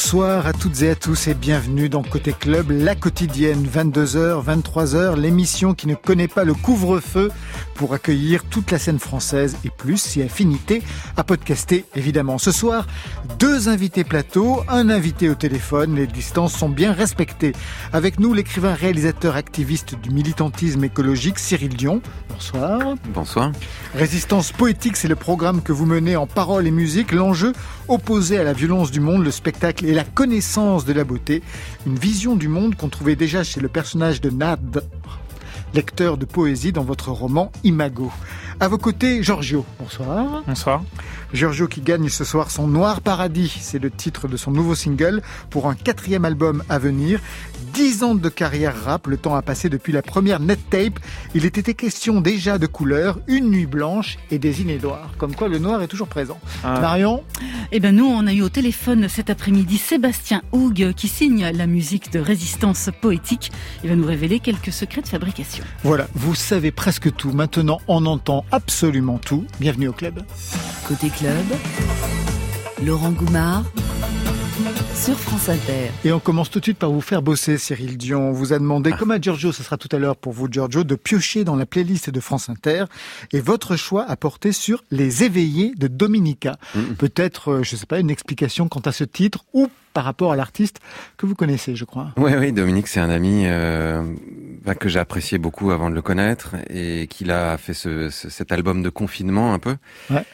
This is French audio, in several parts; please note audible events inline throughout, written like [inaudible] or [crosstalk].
Bonsoir à toutes et à tous et bienvenue dans Côté Club, la quotidienne, 22h, 23h, l'émission qui ne connaît pas le couvre-feu pour accueillir toute la scène française et plus si affinité à podcaster évidemment. Ce soir, deux invités plateau, un invité au téléphone, les distances sont bien respectées. Avec nous, l'écrivain réalisateur activiste du militantisme écologique Cyril Dion. Bonsoir. Bonsoir. Résistance poétique, c'est le programme que vous menez en paroles et musique. L'enjeu, opposé à la violence du monde, le spectacle et la connaissance de la beauté. Une vision du monde qu'on trouvait déjà chez le personnage de Nad, lecteur de poésie dans votre roman Imago. À vos côtés, Giorgio. Bonsoir. Bonsoir. Giorgio qui gagne ce soir son Noir Paradis. C'est le titre de son nouveau single pour un quatrième album à venir. Dix ans de carrière rap, le temps a passé depuis la première net tape. Il était question déjà de couleurs, une nuit blanche et des inédoirs. Comme quoi le noir est toujours présent. Ah. Marion Eh ben nous, on a eu au téléphone cet après-midi Sébastien Houg qui signe la musique de résistance poétique. Il va nous révéler quelques secrets de fabrication. Voilà, vous savez presque tout. Maintenant, on entend absolument tout. Bienvenue au club. Côté club, Laurent Goumard sur France Inter. Et on commence tout de suite par vous faire bosser, Cyril Dion. On vous a demandé, comme à Giorgio, ce sera tout à l'heure pour vous, Giorgio, de piocher dans la playlist de France Inter. Et votre choix a porté sur Les éveillés de Dominica. Peut-être, euh, je ne sais pas, une explication quant à ce titre ou par rapport à l'artiste que vous connaissez, je crois. Oui, oui, Dominique, c'est un ami euh, bah, que j'ai apprécié beaucoup avant de le connaître et qu'il a fait ce, cet album de confinement un peu. Ouais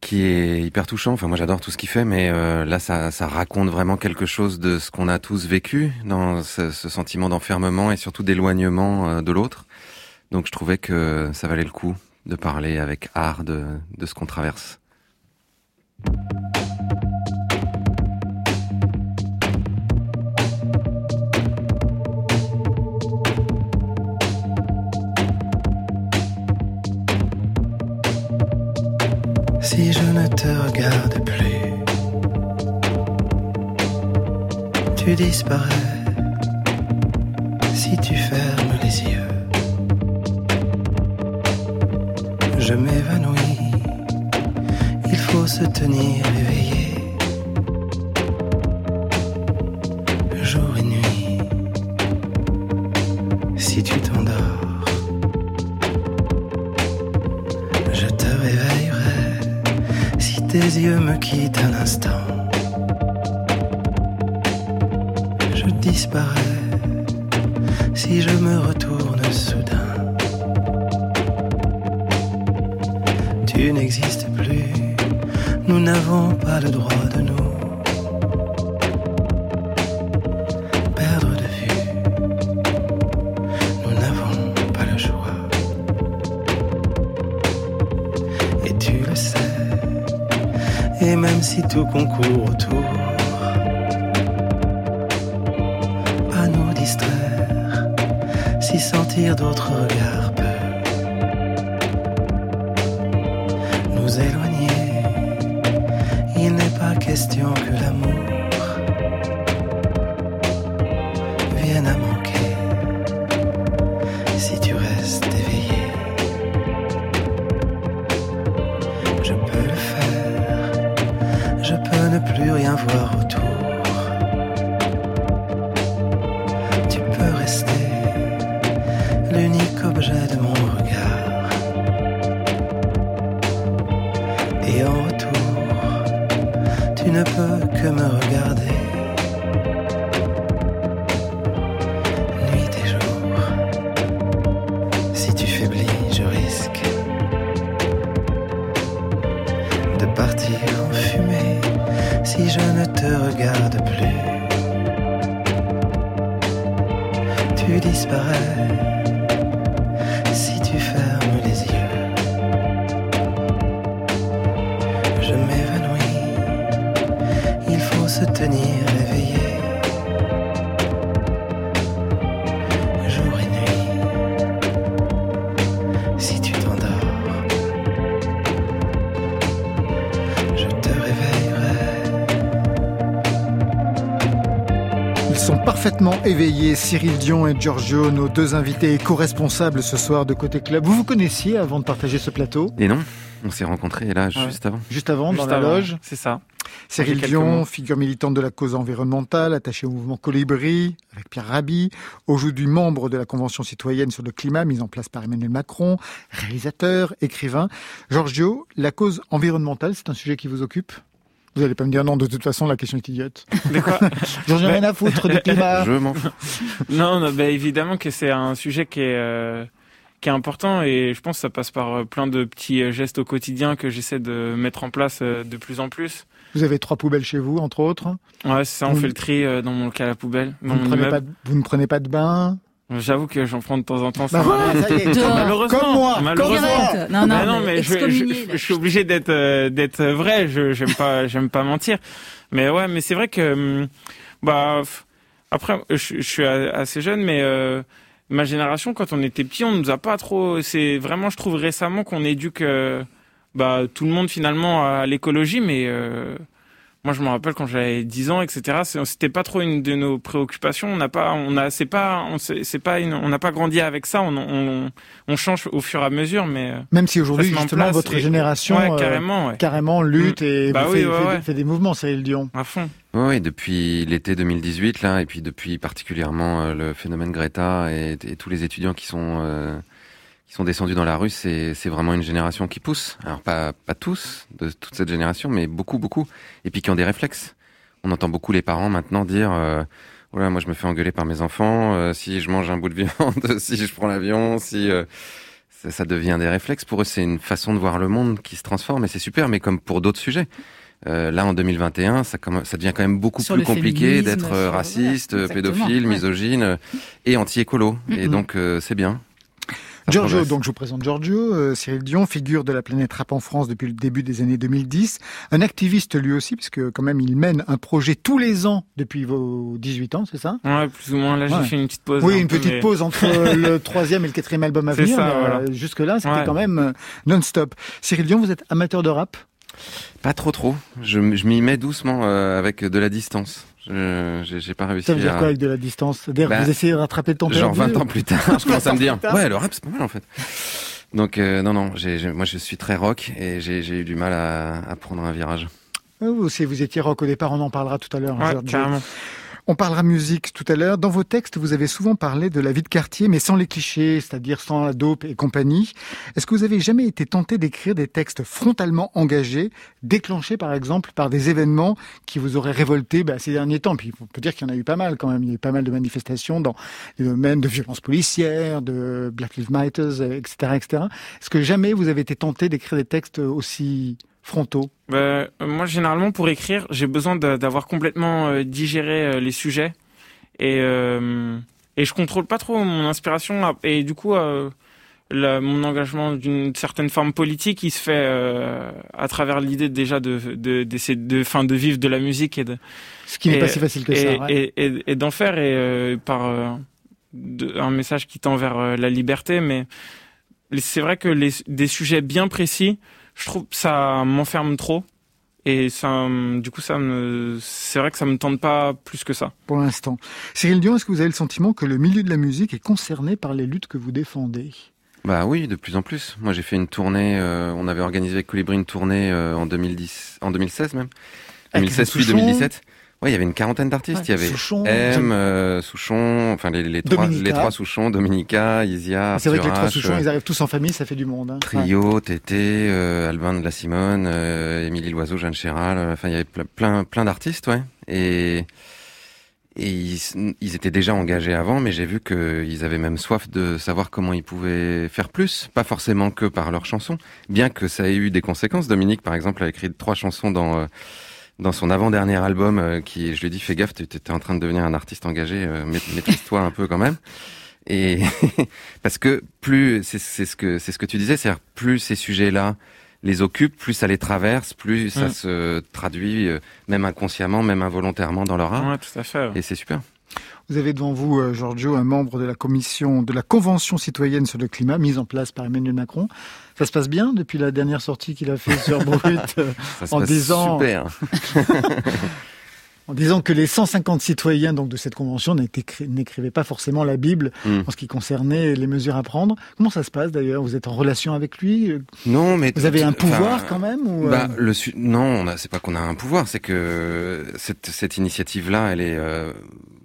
qui est hyper touchant. Enfin, moi, j'adore tout ce qu'il fait, mais euh, là, ça, ça, raconte vraiment quelque chose de ce qu'on a tous vécu dans ce, ce sentiment d'enfermement et surtout d'éloignement euh, de l'autre. Donc, je trouvais que ça valait le coup de parler avec art de, de ce qu'on traverse. Si je ne te regarde plus. Tu disparais si tu fermes les yeux. Je m'évanouis, il faut se tenir éveillé. Tes yeux me quittent un instant. Je disparais si je me retourne soudain. Tu n'existes plus, nous n'avons pas le droit de nous si tout concourt autour à nous distraire, si sentir d'autres regards peut nous éloigner. Il n'est pas question que l'amour sont parfaitement éveillés, Cyril Dion et Giorgio, nos deux invités éco-responsables ce soir de Côté Club. Vous vous connaissiez avant de partager ce plateau? Et non, on s'est rencontrés là juste avant. Juste avant, dans la loge C'est ça. Cyril Dion, figure militante de la cause environnementale, attachée au mouvement Colibri, avec Pierre Rabhi, aujourd'hui membre de la Convention citoyenne sur le climat, mise en place par Emmanuel Macron, réalisateur, écrivain. Giorgio, la cause environnementale, c'est un sujet qui vous occupe? Vous allez pas me dire non, de toute façon, la question est idiote. [laughs] De quoi [laughs] J'en ai rien à foutre du climat. [laughs] Je m'en fous. Non, non bah, évidemment que c'est un sujet qui est, euh, qui est important et je pense que ça passe par euh, plein de petits euh, gestes au quotidien que j'essaie de mettre en place de plus en plus. Vous avez trois poubelles chez vous, entre autres Ouais, c'est ça, on fait le tri dans mon cas à la poubelle. Vous ne, prenez pas, vous ne prenez pas de bain J'avoue que j'en prends de temps en temps. Bah voilà, ça y est, malheureusement, comme moi, malheureusement. Non, non, bah non, mais, je, je, je, suis obligé d'être euh, d'être vrai. Je j'aime pas j'aime pas mentir. Mais ouais, mais c'est vrai que hum, bah après je, je suis assez jeune, mais euh, ma génération quand on était petit, on nous a pas trop. C'est vraiment je trouve récemment qu'on éduque euh, bah tout le monde finalement à l'écologie, mais euh, moi, je me rappelle quand j'avais 10 ans, etc. C'était pas trop une de nos préoccupations. On n'a pas, on a, c'est pas, on c'est pas, on n'a pas grandi avec ça. On, on, on, change au fur et à mesure, mais euh, même si aujourd'hui justement votre génération ouais, carrément, euh, carrément lutte mm. et bah fait, oui, fait, fait, des mouvements, c'est le Dion. À fond. Oui, depuis l'été 2018 là, et puis depuis particulièrement euh, le phénomène Greta et, et, tous les étudiants qui sont qui sont descendus dans la rue, c'est vraiment une génération qui pousse. Alors pas pas tous de toute cette génération, mais beaucoup beaucoup, et puis qui ont des réflexes. On entend beaucoup les parents maintenant dire euh, voilà, moi je me fais engueuler par mes enfants euh, si je mange un bout de viande, [laughs] si je prends l'avion, si euh, ça, ça, devient des réflexes. Pour eux, c'est une façon de voir le monde qui se transforme, et c'est super. Mais comme pour d'autres sujets, euh, là en 2021, ça, ça devient quand même beaucoup plus compliqué d'être raciste, pédophile, misogyne et anti-écolo. Et donc c'est bien. Giorgio, donc je vous présente Giorgio, euh, Cyril Dion, figure de la planète rap en France depuis le début des années 2010, un activiste lui aussi, puisque quand même il mène un projet tous les ans depuis vos 18 ans, c'est ça? Ouais, plus ou moins. Là, j'ai fait une petite pause. Oui, une petite pause entre [laughs] le troisième et le quatrième album à venir. Ça, voilà. Euh, Jusque-là, c'était quand même euh, non-stop. Cyril Dion, vous êtes amateur de rap? Pas trop trop. Je, je m'y mets doucement avec de la distance. J'ai pas réussi. Ça veut dire quoi avec de la distance? C'est-à-dire bah, vous essayez de rattraper le temps Genre 20 ans plus tard, je commence à me dire, ouais, le rap c'est pas mal en fait. Donc euh, non, non, j'ai moi je suis très rock et j'ai eu du mal à, à prendre un virage. Vous aussi, vous étiez rock au départ, on en parlera tout à l'heure. Ouais, carrément. On parlera musique tout à l'heure. Dans vos textes, vous avez souvent parlé de la vie de quartier, mais sans les clichés, c'est-à-dire sans la dope et compagnie. Est-ce que vous avez jamais été tenté d'écrire des textes frontalement engagés, déclenchés par exemple par des événements qui vous auraient révolté bah, ces derniers temps? Puis on peut dire qu'il y en a eu pas mal quand même. Il y a eu pas mal de manifestations dans les domaines de violence policière, de Black Lives Matter, etc., etc. Est-ce que jamais vous avez été tenté d'écrire des textes aussi frontaux bah, Moi, généralement, pour écrire, j'ai besoin d'avoir complètement euh, digéré euh, les sujets. Et, euh, et je contrôle pas trop mon inspiration. Et du coup, mon engagement d'une certaine forme politique, il se fait à travers l'idée déjà de fin, de vivre de la musique et de ce qui n'est pas si facile que ça, et, et, d'en faire et par un message qui tend vers la liberté. Mais c'est vrai que les, des sujets bien précis, je trouve que ça m'enferme trop. Et ça, du coup, ça me, c'est vrai que ça me tente pas plus que ça. Pour l'instant. Cyril Dion, est-ce que vous avez le sentiment que le milieu de la musique est concerné par les luttes que vous défendez? Bah oui, de plus en plus. Moi, j'ai fait une tournée, euh, on avait organisé avec Colibri une tournée euh, en 2010, en 2016 même. 2016 puis 2017. Ouais, il y avait une quarantaine d'artistes. il y avait Souchon, M, euh, Souchon, enfin les, les trois, les trois Souchons, Dominica, Isia. C'est vrai que les trois Souchons, ils arrivent tous en famille, ça fait du monde. Hein. Trio, Tété, euh, Albin de la Simone, euh, Émilie Loiseau, Jeanne Chéral. Euh, enfin, il y avait plein, plein d'artistes, ouais. Et et ils, ils, étaient déjà engagés avant, mais j'ai vu qu'ils avaient même soif de savoir comment ils pouvaient faire plus, pas forcément que par leurs chansons, bien que ça ait eu des conséquences. Dominique, par exemple, a écrit trois chansons dans dans son avant-dernier album, euh, qui, je lui ai dit, fais gaffe, tu étais en train de devenir un artiste engagé, euh, maîtrise-toi [laughs] un peu quand même. Et [laughs] parce que plus, c'est ce que c'est ce que tu disais, c'est plus ces sujets-là les occupent, plus ça les traverse, plus ça mm. se traduit, euh, même inconsciemment, même involontairement dans leur art. Ouais, tout à fait. Et c'est super. Vous avez devant vous, euh, Giorgio, un membre de la commission de la Convention citoyenne sur le climat, mise en place par Emmanuel Macron. Ça se passe bien depuis la dernière sortie qu'il a fait sur Brut [laughs] euh, en disant. Super. [laughs] en disant que les 150 citoyens donc de cette convention n'écrivaient pas forcément la Bible hmm. en ce qui concernait les mesures à prendre. Comment ça se passe d'ailleurs? Vous êtes en relation avec lui? Non, mais vous avez un pouvoir quand même ou bah, le non, c'est pas qu'on a un pouvoir, c'est que cette, cette initiative-là, elle est euh,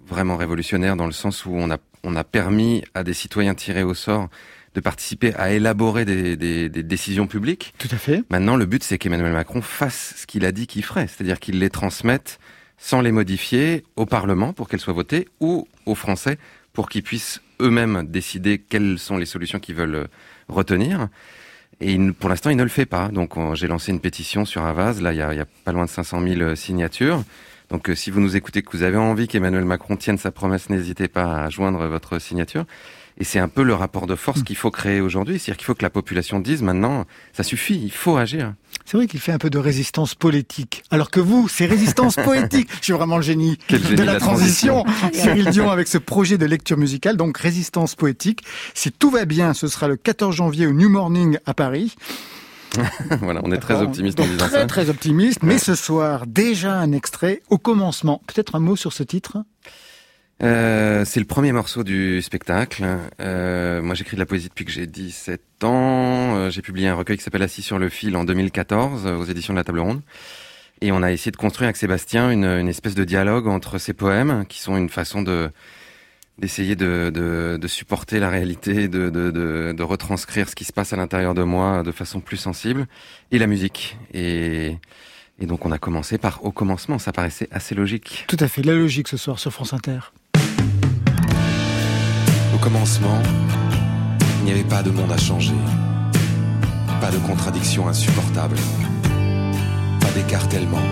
vraiment révolutionnaire dans le sens où on a on a permis à des citoyens tirés au sort de participer à élaborer des, des, des, décisions publiques. Tout à fait. Maintenant, le but, c'est qu'Emmanuel Macron fasse ce qu'il a dit qu'il ferait, c'est-à-dire qu'il les transmette sans les modifier au Parlement pour qu'elles soient votées ou aux Français pour qu'ils puissent eux-mêmes décider quelles sont les solutions qu'ils veulent euh, retenir. Et pour l'instant, il ne le fait pas. Donc, j'ai lancé une pétition sur Avaz. Là, il y a, il y a pas loin de 500 000 euh, signatures. Donc euh, si vous nous écoutez, que vous avez envie qu'Emmanuel Macron tienne sa promesse, n'hésitez pas à joindre votre signature. Et c'est un peu le rapport de force qu'il faut créer aujourd'hui. C'est-à-dire qu'il faut que la population dise maintenant, ça suffit, il faut agir. C'est vrai qu'il fait un peu de résistance politique. Alors que vous, c'est résistance [laughs] poétique. Je suis vraiment le génie, de la, transition. Cyril Dion avec ce projet de lecture musicale, donc résistance poétique. Si tout va bien, ce sera le 14 janvier au New Morning à Paris. [laughs] voilà, on est très optimiste en disant très, ça. Très optimiste, mais ce soir, déjà un extrait au commencement. Peut-être un mot sur ce titre euh, c'est le premier morceau du spectacle. Euh, moi, j'écris de la poésie depuis que j'ai 17 ans. Euh, j'ai publié un recueil qui s'appelle Assis sur le fil en 2014 aux éditions de la Table Ronde. Et on a essayé de construire avec Sébastien une, une espèce de dialogue entre ces poèmes, qui sont une façon de d'essayer de, de, de, supporter la réalité, de, de, de, retranscrire ce qui se passe à l'intérieur de moi de façon plus sensible, et la musique. Et, et donc on a commencé par au commencement, ça paraissait assez logique. Tout à fait, la logique ce soir sur France Inter. Au commencement, il n'y avait pas de monde à changer, pas de contradictions insupportables, pas d'écartèlement,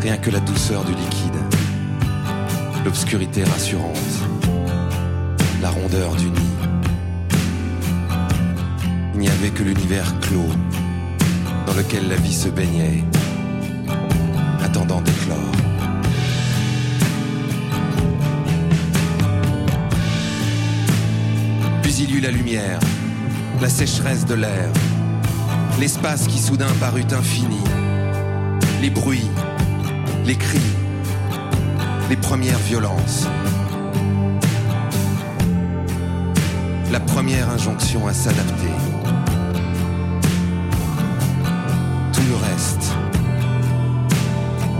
rien que la douceur du liquide l'obscurité rassurante, la rondeur du nid. Il n'y avait que l'univers clos dans lequel la vie se baignait, attendant d'éclore. Puis il y eut la lumière, la sécheresse de l'air, l'espace qui soudain parut infini, les bruits, les cris, les premières violences. La première injonction à s'adapter. Tout le reste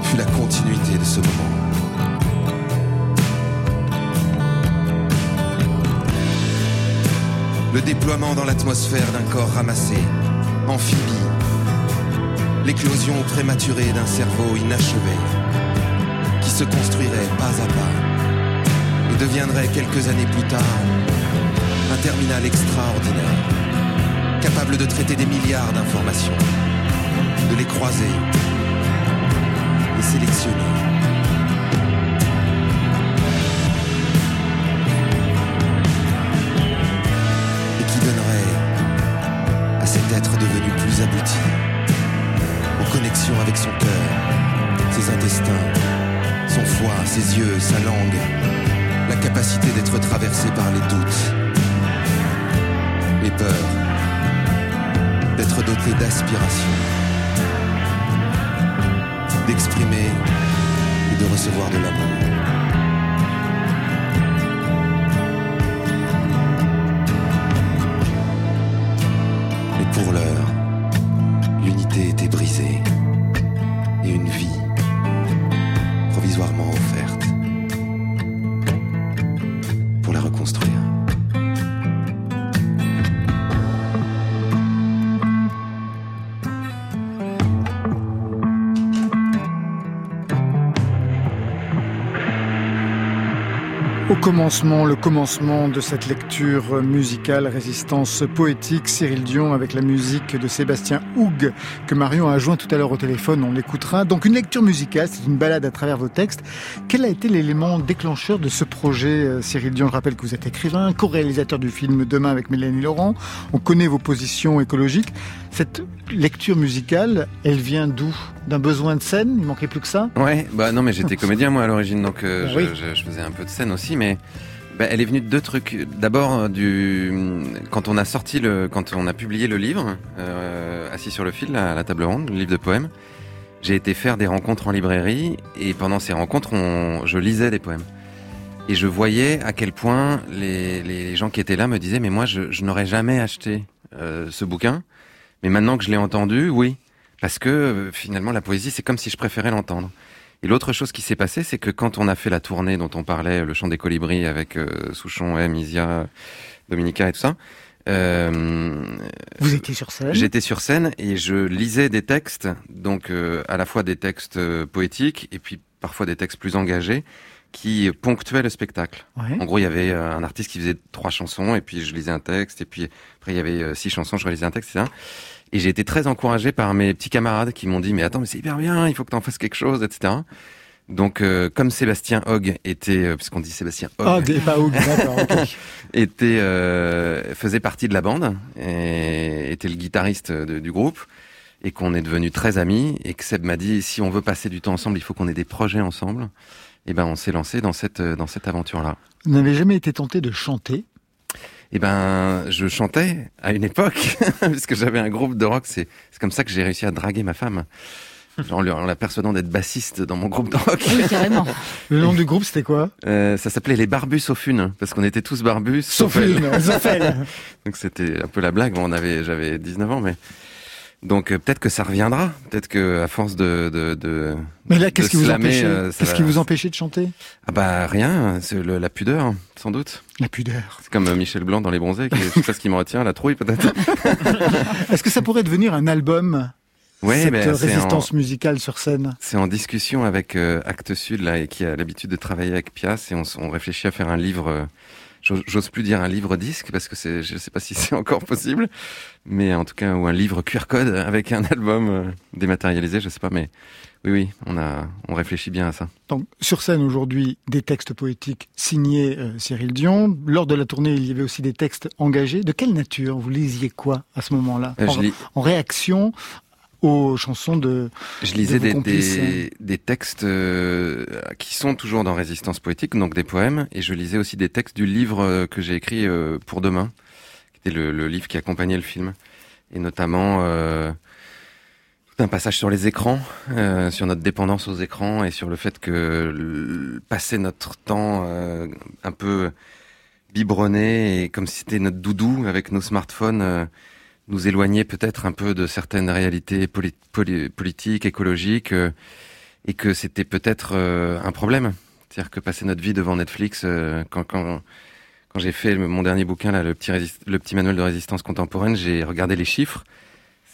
fut la continuité de ce moment. Le déploiement dans l'atmosphère d'un corps ramassé, amphibie, l'éclosion prématurée d'un cerveau inachevé se construirait pas à pas et deviendrait quelques années plus tard un terminal extraordinaire, capable de traiter des milliards d'informations, de les croiser, les sélectionner. Ses yeux, sa langue, la capacité d'être traversé par les doutes, les peurs, d'être doté d'aspiration, d'exprimer et de recevoir de l'amour. Pour l'heure, l'unité était brisée et une vie provisoirement commencement, le commencement de cette lecture musicale, résistance poétique, Cyril Dion avec la musique de Sébastien Houg que Marion a joint tout à l'heure au téléphone, on l'écoutera. Donc une lecture musicale, c'est une balade à travers vos textes. Quel a été l'élément déclencheur de ce projet, euh, Cyril Dion? Je rappelle que vous êtes écrivain, co-réalisateur du film Demain avec Mélanie Laurent. On connaît vos positions écologiques. Lecture musicale, elle vient d'où? D'un besoin de scène? Il manquait plus que ça? Ouais, bah non mais j'étais [laughs] comédien moi à l'origine, donc euh, je, je faisais un peu de scène aussi mais bah, elle est venue de deux trucs. D'abord, euh, du quand on a sorti le, quand on a publié le livre, euh, assis sur le fil à la table ronde, le livre de poèmes, j'ai été faire des rencontres en librairie et pendant ces rencontres, on, je lisais des poèmes. Et je voyais à quel point les, les gens qui étaient là me disaient mais moi je, je n'aurais jamais acheté euh, ce bouquin, mais maintenant que je l'ai entendu, oui, parce que euh, finalement la poésie c'est comme si je préférais l'entendre. Et l'autre chose qui s'est passée, c'est que quand on a fait la tournée dont on parlait, le chant des colibris avec euh, Souchon, M, Isia, Dominica et tout ça, euh, Vous étiez sur scène? J'étais sur scène et je lisais des textes, donc euh, à la fois des textes poétiques et puis parfois des textes plus engagés qui ponctuaient le spectacle. En gros, il y avait un artiste qui faisait trois chansons et puis je lisais un texte et puis après il y avait six chansons, je relisais un texte, etc. Et j'ai été très encouragé par mes petits camarades qui m'ont dit mais attends mais c'est hyper bien, il faut que tu en fasses quelque chose, etc. Donc, euh, comme Sébastien Hogg était, euh, puisqu'on dit Sébastien Hogg, et pas Hogg, d'accord, [laughs] était euh, faisait partie de la bande et était le guitariste du groupe et qu'on est devenu très amis et que Seb m'a dit si on veut passer du temps ensemble, il faut qu'on ait des projets ensemble. Et ben, on s'est lancé dans cette dans cette aventure-là. Vous n'avez jamais été tenté de chanter? Eh ben, je chantais à une époque, [laughs] puisque j'avais un groupe de rock. C'est comme ça que j'ai réussi à draguer ma femme en, la persuadant d'être bassiste dans mon groupe de rock. Oui, carrément. [laughs] Le nom du groupe, c'était quoi? Euh, Ça s'appelait les Barbus au Fun, parce qu'on était tous barbus, sauf elle. [laughs] Donc c'était un peu la blague. Bon, on avait, j'avais 19 ans, mais donc euh, peut-être que ça reviendra. Peut-être que à force de, de, de mais là, qu'est-ce qui vous empêchait euh, Qu'est-ce qui vous empêchait de chanter? Ah bah rien, c'est la pudeur, sans doute. La pudeur. C'est comme Michel Blanc dans Les Bronzés, je sais ce qui me retient, la trouille peut-être. [laughs] Est-ce que ça pourrait devenir un album Ouais, cette ben, résistance musicale sur scène? C'est en discussion avec euh, Actes Sud là et qui a l'habitude de travailler avec Pias et on, on, réfléchit à faire un livre. Euh, j'ose plus dire un livre disque parce que c'est, je sais pas si c'est encore possible, mais en tout cas ou un livre QR code avec un album euh, dématérialisé, je sais pas, mais oui, oui, on a, on réfléchit bien à ça. Donc sur scène aujourd'hui, des textes poétiques signés euh, Cyril Dion. Lors de la tournée, il y avait aussi des textes engagés. De quelle nature Vous lisiez quoi à ce moment-là? En, réaction aux chansons de. Je lisais des, des, des, textes euh, qui sont toujours dans Résistance poétique, donc des poèmes, et je lisais aussi des textes du livre euh, que j'ai écrit euh, pour demain, qui était le, le, livre qui accompagnait le film, et notamment tout un passage sur les écrans, sur notre dépendance aux écrans et sur le fait que passer notre temps un peu biberonné et comme si c'était notre doudou avec nos smartphones nous éloigner peut-être un peu de certaines réalités politiques, écologiques, euh, et que c'était peut-être euh, un problème. C'est-à-dire que passer notre vie devant Netflix, euh, quand, j'ai fait mon dernier bouquin, là, le, petit le petit manuel de résistance contemporaine, j'ai regardé les chiffres.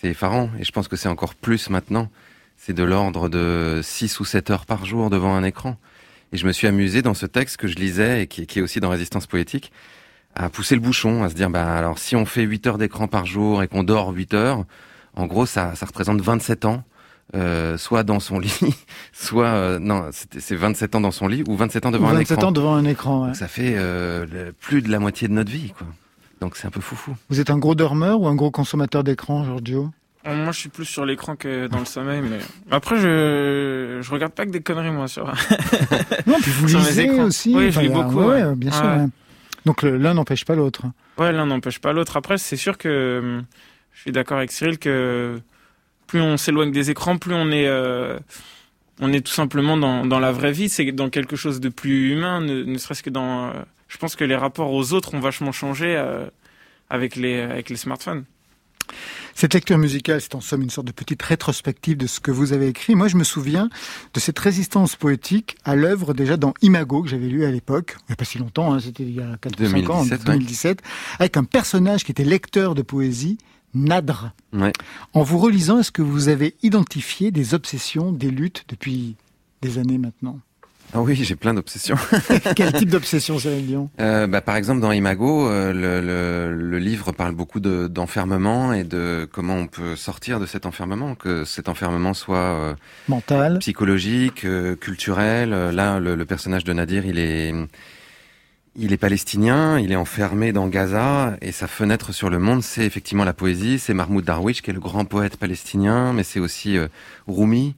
C'est effarant, et je pense que c'est encore plus maintenant. C'est de l'ordre de 6 ou 7 heures par jour devant un écran. Et je me suis amusé dans ce texte que je lisais et qui, qui est aussi dans Résistance poétique, à pousser le bouchon, à se dire, bah alors si on fait 8 heures d'écran par jour et qu'on dort 8 heures, en gros ça, ça représente 27 ans, euh, soit dans son [laughs] lit, soit euh, non, c'est 27 ans dans son lit ou 27 ans devant un écran. 27 ans devant un écran. Ouais. ça fait euh, plus de la moitié de notre vie, quoi. Donc c'est un peu foufou. Vous êtes un gros dormeur ou un gros consommateur d'écran, Giorgio? Euh, moi, je suis plus sur l'écran que dans le sommeil, mais après, je je regarde pas que des conneries, moi, sur. non, puis vous [laughs] lisez aussi. Oui, je lis beaucoup. Ouais, bien sûr. Donc l'un n'empêche pas l'autre. Ouais, l'un n'empêche pas l'autre. Après, c'est sûr que hum, je suis d'accord avec Cyril que plus on s'éloigne des écrans, plus on est, euh, on est tout simplement dans, dans la vraie vie. C'est dans quelque chose de plus humain, ne, serait-ce que dans. Euh, je pense que les rapports aux autres ont vachement changé euh, avec les avec les smartphones. Cette lecture musicale, c'est en somme une sorte de petite rétrospective de ce que vous avez écrit. Moi, je me souviens de cette résistance poétique à l'œuvre déjà dans Imago, que j'avais lu à l'époque, il n'y a pas si longtemps, hein, c'était il y a 4 ou 5 ans, en 2017, avec un personnage qui était lecteur de poésie, Nadre. En vous relisant, est-ce que vous avez identifié des obsessions, des luttes depuis des années maintenant? Ah oui, j'ai plein d'obsessions. [laughs] Quel type d'obsession, Céline Dion? Euh, bah, Par exemple, dans Imago, euh, le, le, le, livre parle beaucoup d'enfermement et de comment on peut sortir de cet enfermement, que cet enfermement soit euh, mental, psychologique, euh, culturel. Là, le, le, personnage de Nadir, il est, il est palestinien, il est enfermé dans Gaza et sa fenêtre sur le monde, c'est effectivement la poésie. C'est Mahmoud Darwish qui est le grand poète palestinien, mais c'est aussi Rumi.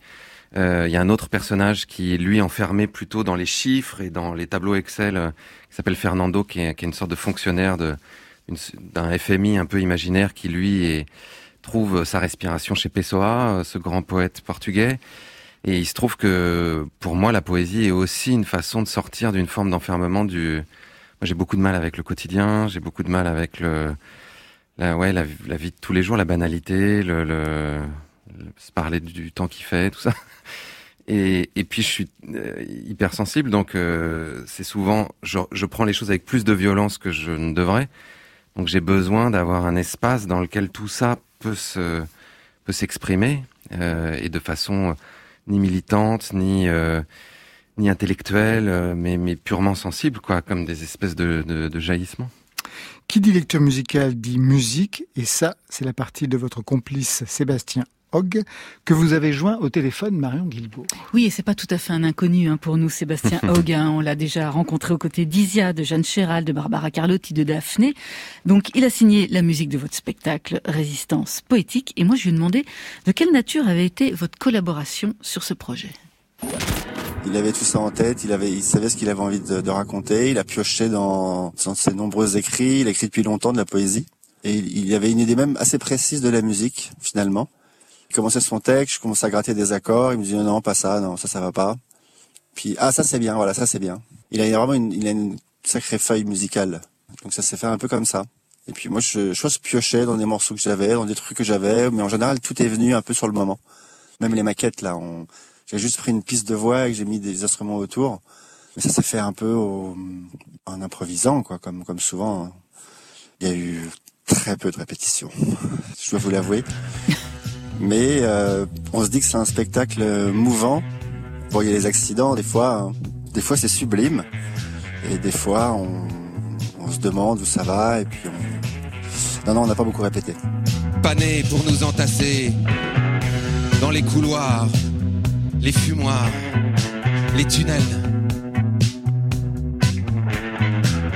Euh, il y a un autre personnage qui est lui enfermé plutôt dans les chiffres et dans les tableaux Excel, euh, qui s'appelle Fernando, qui est, une sorte de fonctionnaire d'un FMI un peu imaginaire qui lui trouve sa respiration chez Pessoa, ce grand poète portugais. Et il se trouve que pour moi, la poésie est aussi une façon de sortir d'une forme d'enfermement du. Moi, j'ai beaucoup de mal avec le quotidien, j'ai beaucoup de mal avec le, la, ouais, la, vie de tous les jours, la banalité, le, se parler du temps qu'il fait, tout ça. [laughs] Et, puis je suis euh, hyper sensible, donc euh, c'est souvent, je, prends les choses avec plus de violence que je ne devrais. Donc j'ai besoin d'avoir un espace dans lequel tout ça peut se peut s'exprimer euh, et de façon ni militante ni ni intellectuelle, mais mais purement sensible, quoi, comme des espèces de, de, de jaillissements. Qui dit lecture musicale dit musique, et ça, c'est la partie de votre complice Sébastien Hogg, que vous avez joint au téléphone Marion Guilbault. Oui, et c'est pas tout à fait un inconnu hein, pour nous, Sébastien [laughs] Hogg. Hein. on l'a déjà rencontré aux côtés d'Isia, de Jeanne Chéral, de Barbara Carlotti, de Daphné. Donc, il a signé la musique de votre spectacle Résistance poétique. Et moi, je lui ai demandé de quelle nature avait été votre collaboration sur ce projet. Il avait tout ça en tête, il avait, il savait ce qu'il avait envie de, raconter, il a pioché dans, dans, ses nombreux écrits, il a écrit depuis longtemps de la poésie, et il, il avait une idée même assez précise de la musique, finalement. Commençait son texte, je commençais à gratter des accords, il me disait non, pas ça, non, ça, ça va pas. Puis, ah, ça c'est bien, voilà, ça c'est bien. Il a vraiment une, il a une sacrée feuille musicale. Donc ça s'est fait un peu comme ça. Et puis moi, je, je piochais dans des morceaux que j'avais, dans des trucs que j'avais, mais en général, tout est venu un peu sur le moment. Même les maquettes, là, j'ai juste pris une piste de voix et j'ai mis des instruments autour. Mais ça s'est fait un peu en improvisant, quoi, comme, comme souvent. Hein. Il y a eu très peu de répétitions, [laughs] je dois vous l'avouer. Mais euh, on se dit que c'est un spectacle mouvant. Bon, il y a les accidents, des fois, hein. des fois c'est sublime, et des fois on, on, se demande où ça va, et puis on... Non, non, on n'a pas beaucoup répété. Pané pour nous entasser dans les couloirs, les fumoirs, les tunnels.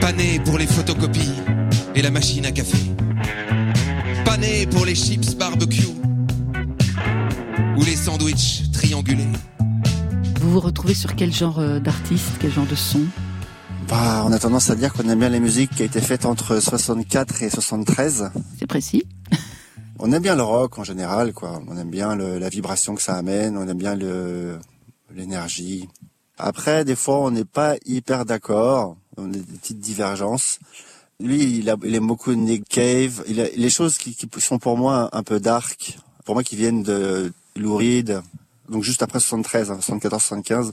Pané pour les photocopies et la machine à café. Pané pour les chips barbecue ou les sandwichs triangulés. Vous vous retrouvez sur quel genre euh, d'artiste, quel genre de son? Bah, on a tendance à dire qu'on aime bien les musiques qui a été faites entre 64 et 73. C'est précis. [laughs] on aime bien le rock en général, quoi. On aime bien la vibration que ça amène, on aime bien l'énergie. Après, des fois, on n'est pas hyper d'accord, on a des petites divergences. Lui, il, a, il aime beaucoup Nick Cave. Il a, les choses qui, qui, sont pour moi un peu dark, pour moi qui viennent de Louride, donc juste après 73, 74, 75,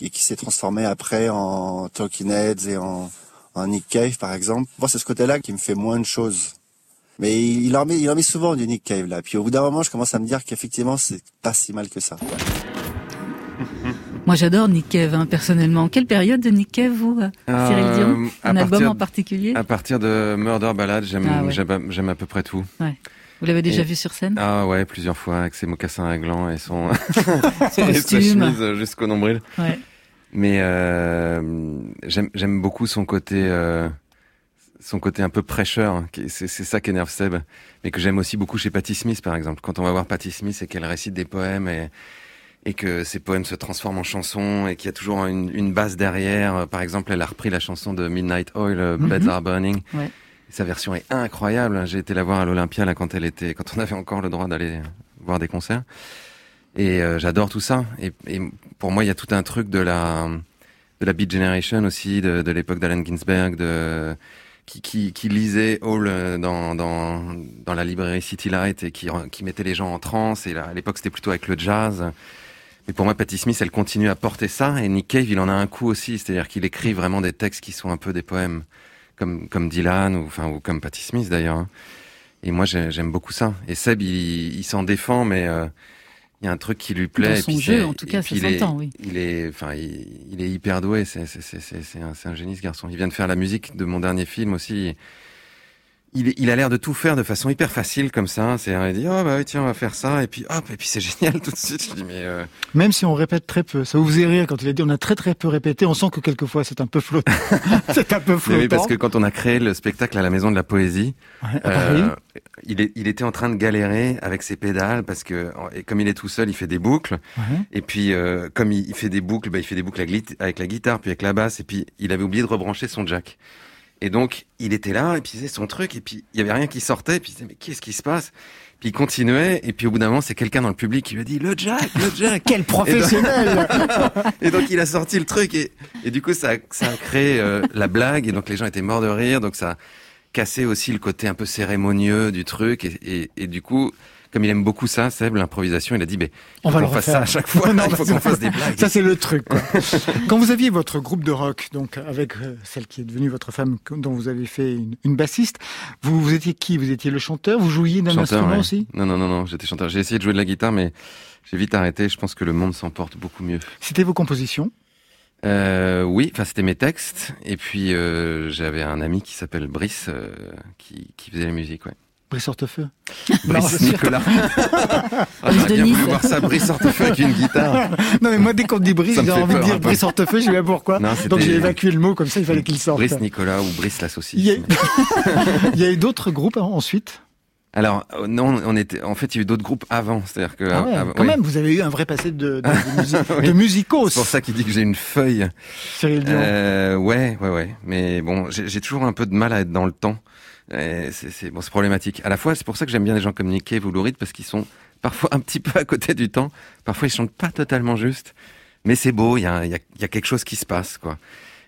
et qui s'est transformé après en Talking Heads et en, Nick Cave par exemple. Moi, c'est ce côté-là qui me fait moins de choses. Mais il en met, il en met souvent du Nick Cave là. Puis au bout d'un moment, je commence à me dire qu'effectivement, c'est pas si mal que ça. Moi, j'adore Nick Cave, hein, personnellement. Quelle période de Nick Cave, vous, euh, Cyril euh, Dion Un album en particulier? À partir de Murder Ballad, j'aime ah à peu près tout. Ouais. Vous l'avez déjà vu sur scène? Ah ouais, plusieurs fois, avec ses mocassins à gland et son, [laughs] [laughs] et sa chemise jusqu'au nombril. Ouais. Mais euh, j'aime beaucoup son côté, euh, son côté un peu prêcheur. Hein, c'est ça qui énerve Seb, mais que j'aime aussi beaucoup chez Patti Smith, par exemple. Quand on va voir Patti Smith et qu'elle récite des poèmes et et que ces poèmes se transforment en chansons et qu'il y a toujours une, une base derrière. Par exemple, elle a repris la chanson de Midnight Oil, euh, Beds mhm. Are Burning. Ouais. Sa version est incroyable. J'ai été la voir à l'Olympia quand on avait encore le droit d'aller voir des concerts. Et euh, j'adore tout ça. Et, pour moi, il y a tout un truc de la de la Beat Generation aussi, de, l'époque d'Allen Ginsberg, qui, lisait Hall euh, dans, la librairie City Light et qui, mettait les gens en transe. Et à l'époque, c'était plutôt avec le jazz. Mais pour moi, Patti Smith, elle continue à porter ça. Et Nick Cave, il en a un coup aussi. C'est-à-dire qu'il écrit vraiment des textes qui sont un peu des poèmes comme comme Dylan ou enfin ou comme Patti Smith d'ailleurs. Hein. Et moi j'aime beaucoup ça. Et Seb il, il s'en défend mais euh, il y a un truc qui lui plaît. Dans son jeu, en tout cas, ça s'entend, oui. Il est, enfin, il, est hyper doué. C'est un, un génie ce garçon. Il vient de faire la musique de mon dernier film aussi il, il, a l'air de tout faire de façon hyper facile comme ça. C'est il dit oh bah oui, tiens on va faire ça et puis hop et puis c'est [laughs] génial tout de suite. Je dis mais euh... même si on répète très peu, ça vous faisait rire quand il a dit on a très très peu répété. On sent que quelquefois c'est un peu flottant. [laughs] c'est un peu flottant. Oui, parce que quand on a créé le spectacle à la Maison de la Poésie, euh, il, est, il était en train de galérer avec ses pédales parce que et comme il est tout seul, il fait des boucles. Et puis euh, comme il, fait des boucles, bah, il fait des boucles avec la guitare puis avec la basse et puis il avait oublié de rebrancher son jack. Et donc, il était là, et puis il faisait son truc, et puis il y avait rien qui sortait, et puis il disait, mais qu'est-ce qui se passe? Puis il continuait, et puis au bout d'un moment, c'est quelqu'un dans le public qui lui a dit, le Jack, le Jack! [laughs] Quel professionnel! [laughs] Et donc, il a sorti le truc, et, et du coup, ça, ça a créé euh, la blague, et donc les gens étaient morts de rire, donc ça a cassé aussi le côté un peu cérémonieux du truc, et, et, et du coup, comme il aime beaucoup ça, Seb, l'improvisation, il a dit, mais on va le fasse ça à chaque fois. [laughs] non, il faut qu'on fasse des blagues. Ça, c'est le truc. Quoi. [laughs] Quand vous aviez votre groupe de rock, donc avec euh, celle qui est devenue votre femme, dont vous avez fait une, une bassiste, vous, vous étiez qui? Vous étiez le chanteur? Vous jouiez d'un instrument ouais. aussi? Non, non, non, non, j'étais chanteur. J'ai essayé de jouer de la guitare, mais j'ai vite arrêté. Je pense que le monde s'en porte beaucoup mieux. C'était vos compositions? Euh, oui, enfin c'était mes textes. Et puis euh, j'avais un ami qui s'appelle Brice euh, qui, qui faisait la musique, ouais. Brice Hortefeux. Brice Nicolas. ah, J'aurais bien voulu voir ça, Brice Hortefeux avec une guitare. non mais moi dès qu'on dit Brice, j'ai envie de dire Brice Hortefeux, je sais pas pourquoi. Non, Donc j'ai évacué le mot comme ça, il fallait qu'il sorte. Brice Nicolas ou Brice la saucisse. Il y a, [laughs] il y a eu d'autres groupes hein, ensuite? Alors non, on était. En fait, il y a eu d'autres groupes avant, c'est-à-dire que. Ah ouais, avant, quand oui. même, vous avez eu un vrai passé de, de, de, [laughs] musique, oui. de musicos. C'est pour ça qu'il dit que j'ai une feuille. Cyril Dion. Euh, ouais, ouais, ouais. Mais bon, j'ai toujours un peu de mal à être dans le temps. C'est bon, problématique. À la fois, c'est pour ça que j'aime bien les gens comme Nick Cave ou parce qu'ils sont parfois un petit peu à côté du temps. Parfois, ils chantent pas totalement juste, mais c'est beau. Il y a, y, a, y a quelque chose qui se passe, quoi.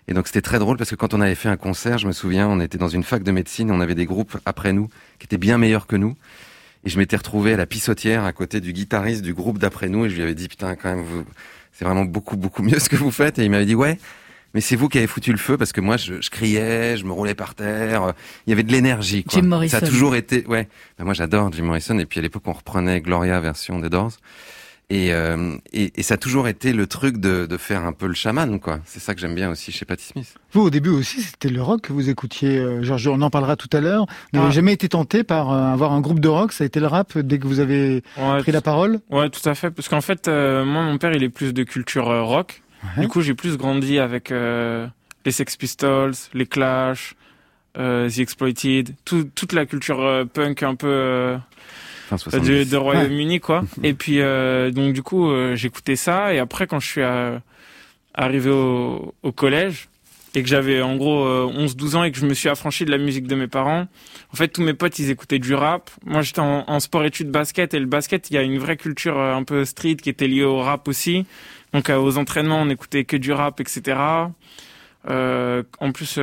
Et donc c'était très drôle parce que quand on avait fait un concert, je me souviens, on était dans une fac de médecine, on avait des groupes après nous qui étaient bien meilleurs que nous. Et je m'étais retrouvé à la pissotière à côté du guitariste du groupe d'après nous et je lui avais dit putain quand même vous c'est vraiment beaucoup beaucoup mieux ce que vous faites et il m'avait dit ouais mais c'est vous qui avez foutu le feu parce que moi je, je criais, je me roulais par terre, il y avait de l'énergie quoi. Jim Morrison. Ça a toujours été ouais. Ben, moi j'adore Jim Morrison et puis à l'époque on reprenait Gloria version des Doors. Et, euh, et, et, ça a toujours été le truc de, de faire un peu le chaman, quoi. C'est ça que j'aime bien aussi chez Patti Smith. Vous, au début aussi, c'était le rock que vous écoutiez. Euh, Georges, on en parlera tout à l'heure. Vous n'avez ah. jamais été tenté par euh, avoir un groupe de rock? Ça a été le rap dès que vous avez ouais, pris la parole? Ouais, tout à fait. Parce qu'en fait, euh, moi, mon père, il est plus de culture rock. Ouais. Du coup, j'ai plus grandi avec les Sex Pistols, les Clash, The Exploited, tout, toute la culture punk un peu Enfin, de, de Royaume-Uni quoi. et puis euh, donc du coup euh, j'écoutais ça et après quand je suis à, arrivé au, au, collège et que j'avais en gros euh, 11-12 ans et que je me suis affranchi de la musique de mes parents, en fait tous mes potes ils écoutaient du rap. Moi j'étais en, en sport-études basket et le basket il y a une vraie culture euh, un peu street qui était liée au rap aussi. Donc euh, aux entraînements on écoutait que du rap etc. Euh, en plus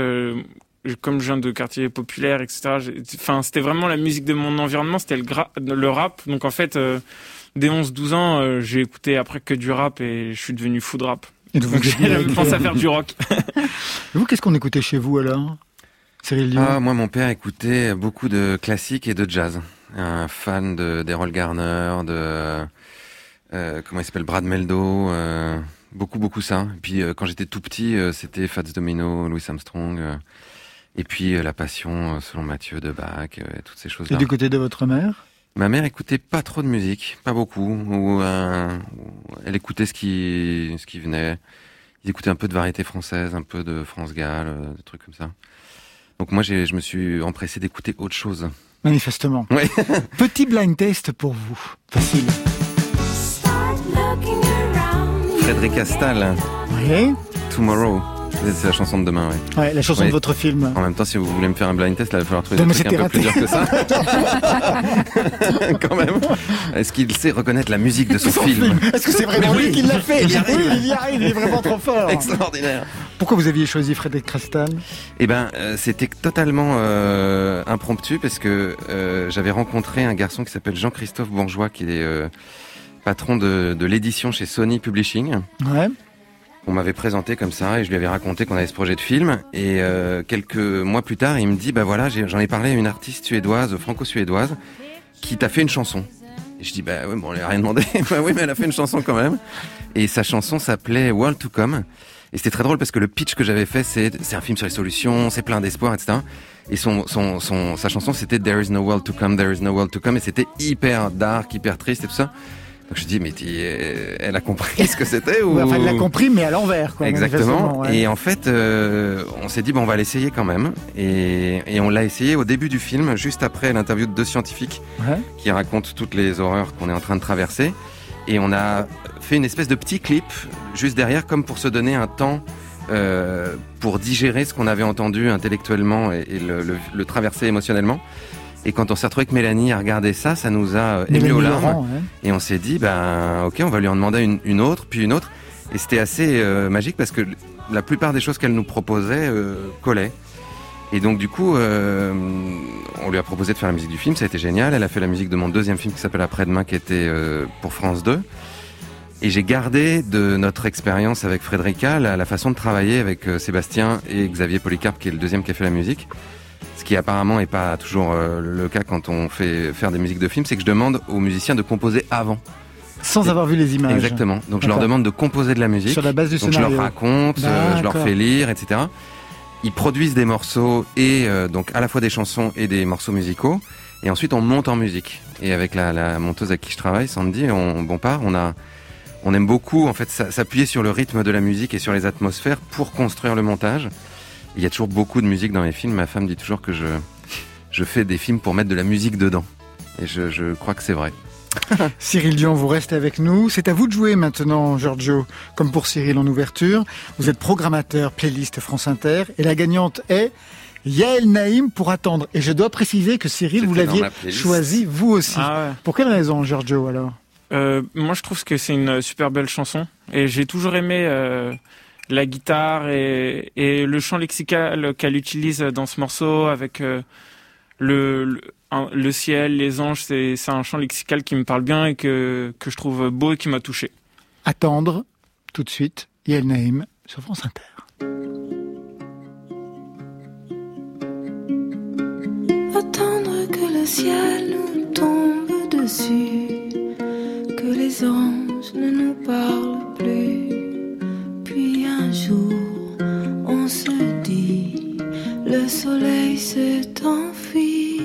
comme je viens de quartier populaire, etc. Enfin, c'était vraiment la musique de mon environnement, c'était le, le rap. Donc en fait, euh, dès 11-12 ans, euh, j'ai écouté après que du rap et je suis devenu fou de rap. Et donc, donc j'ai commencé à faire du rock. [laughs] vous, qu'est-ce qu'on écoutait chez vous alors? Cyril ah, Moi, mon père écoutait beaucoup de classique et de jazz. Un fan de d'Errol Garner, de euh, comment il s'appelle? Brad Meldo. Euh, beaucoup, beaucoup ça. Et puis quand j'étais tout petit, c'était Fats Domino, Louis Armstrong. Et puis euh, la passion, euh, selon Mathieu, de Bach, euh, toutes ces choses-là. Et du côté de votre mère? Ma mère écoutait pas trop de musique, pas beaucoup. Ou, euh, elle écoutait ce qui, ce qui venait. Ils écoutaient un peu de variété française, un peu de France Gall, euh, des trucs comme ça. Donc moi, je me suis empressé d'écouter autre chose. Manifestement. Oui. [laughs] Petit blind test pour vous. Facile. Frédéric Astal. Oui. Tomorrow. C'est la chanson de demain, ouais. Ouais, la chanson Ouais. de votre film. En même temps, si vous voulez me faire un blind test, là, il va falloir trouver Non, des trucs un peu plus durs que ça. [laughs] Quand même. Est-ce qu'il sait reconnaître la musique de son, Son film, film. Est-ce que c'est vraiment lui qui l'a fait il y arrive. Oui, il y arrive, il est vraiment trop fort. Extraordinaire. Pourquoi vous aviez choisi Frédéric Crestal Eh ben, euh, c'était totalement euh, impromptu parce que euh, j'avais rencontré un garçon qui s'appelle Jean-Christophe Bourgeois, qui est patron de, de l'édition chez Sony Publishing. Ouais. On m'avait présenté comme ça et je lui avais raconté qu'on avait ce projet de film. Et euh, quelques mois plus tard, il me dit, bah voilà, j'en ai, parlé à une artiste suédoise, franco-suédoise, qui t'a fait une chanson. Et je dis, bah oui, bon, on lui a rien demandé. [laughs] bah oui, mais elle a fait une chanson quand même. Et sa chanson s'appelait World to Come. Et c'était très drôle parce que le pitch que j'avais fait, c'est c'est un film sur les solutions, c'est plein d'espoir, etc. Et son, son, son, sa chanson, c'était There is no world to come, there is no world to come. Et c'était hyper dark, hyper triste et tout ça. Donc je dis, mais elle a compris ce que c'était ou... Enfin, il l'a compris, mais à l'envers. Exactement. ouais. Et en fait, euh, on s'est dit bon, on va l'essayer quand même. Et, et on l'a essayé au début du film, juste après l'interview de deux scientifiques Ouais. qui racontent toutes les horreurs qu'on est en train de traverser. Et on a fait une espèce de petit clip juste derrière, comme pour se donner un temps euh, pour digérer ce qu'on avait entendu intellectuellement et, le, traverser émotionnellement. Et quand on s'est retrouvé avec Mélanie à regarder ça, ça nous a ému aux larmes. Et on s'est dit, ben ok, on va lui en demander une, autre, puis une autre. Et c'était assez magique parce que la plupart des choses qu'elle nous proposait collaient. Et donc du coup, euh, on lui a proposé de faire la musique du film, ça a été génial. Elle a fait la musique de mon deuxième film qui s'appelle Après-demain, qui était euh, pour France 2. Et j'ai gardé de notre expérience avec Frédérica la, la, façon de travailler avec euh, Sébastien et Xavier Polycarpe, qui est le deuxième qui a fait la musique. Ce qui apparemment est pas toujours le cas quand on fait faire des musiques de film, c'est que je demande aux musiciens de composer avant. Sans avoir vu les images. Exactement. Donc je leur demande de composer de la musique. Sur la base du Donc je leur raconte, je leur fais lire, etc ils produisent des morceaux et euh, donc à la fois des chansons et des morceaux musicaux. Et ensuite, on monte en musique. Et avec la, la monteuse avec qui je travaille, Sandy, on, part, on a, on aime beaucoup en fait s'appuyer sur le rythme de la musique et sur les atmosphères pour construire le montage. Il y a toujours beaucoup de musique dans mes films. Ma femme dit toujours que je, je fais des films pour mettre de la musique dedans. Et je, je crois que c'est vrai. [laughs] Cyril Dion, vous restez avec nous. C'est à vous de jouer maintenant, Giorgio, comme pour Cyril en ouverture. Vous êtes programmateur playlist France Inter et la gagnante est Yael Naïm pour attendre. Et je dois préciser que Cyril, vous l'aviez choisi vous aussi. Ah pour quelle raison, Giorgio, alors? Euh, Moi, je trouve que c'est une super belle chanson. Et j'ai toujours aimé euh, la guitare et, le chant lexical qu'elle utilise dans ce morceau avec euh, le le ciel, les anges, c'est un chant lexical qui me parle bien et que, que je trouve beau et qui m'a touché. Attendre, tout de suite, Yael Naïm sur France Inter. Attendre que le ciel nous tombe dessus, que les anges ne nous parlent soleil s'est enfui.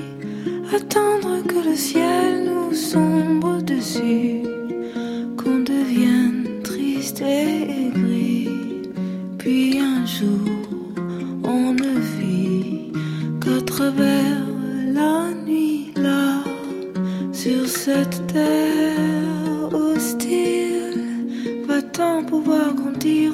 Attendre que le ciel nous sombre dessus, qu'on devienne triste et gris. Puis un jour, on ne vit qu'à travers la nuit là, sur cette terre hostile, va-t-on pouvoir grandir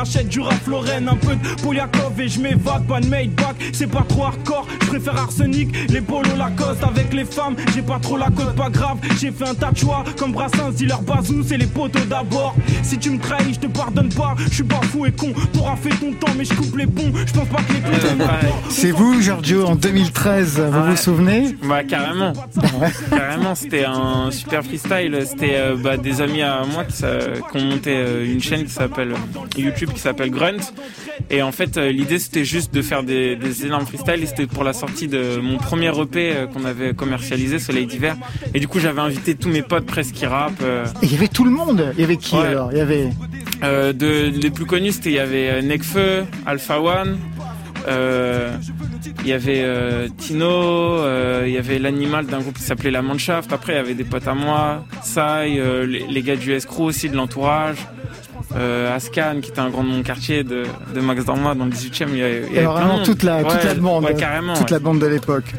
achète du raflorène, un peu de Poliakov et je m'évade, pas de made back, c'est pas trop hardcore. Je préfère arsenic, les polos Lacoste avec les femmes, j'ai pas trop la cote, pas grave. J'ai fait un tas de choix, comme Brassens, dit leur bazou, c'est les poteaux d'abord. Si tu me trahis, je te pardonne pas, je suis pas fou et con. T'auras fait ton temps, mais je coupe les ponts, je pense pas que les clés C'est vous, Giorgio, en 2013, vous vous souvenez Bah, carrément. carrément, c'était un super freestyle c'était euh, bah, des amis à moi qui, ont monté euh, une chaîne qui s'appelle YouTube qui s'appelle Grunt. Et en fait, l'idée c'était juste de faire des, énormes freestyles. Et c'était pour la sortie de mon premier EP qu'on avait commercialisé, Soleil d'hiver. Et du coup, j'avais invité tous mes potes presque qui rappent. Et il y avait tout le monde. Il y avait qui alors? Il y avait. de, les plus connus, c'était il y avait Nekfeu, Alpha One. Euh, il y avait euh, Tino, euh, il y avait l'animal d'un groupe qui s'appelait La Mannschaft. Après, il y avait des potes à moi, Sai, les, gars du Escrow aussi, de l'entourage. Ascan, qui était un grand nom de quartier de, Max Dormois dans le 18 e Il y avait, vraiment toute la, toute la bande, toute la bande de l'époque.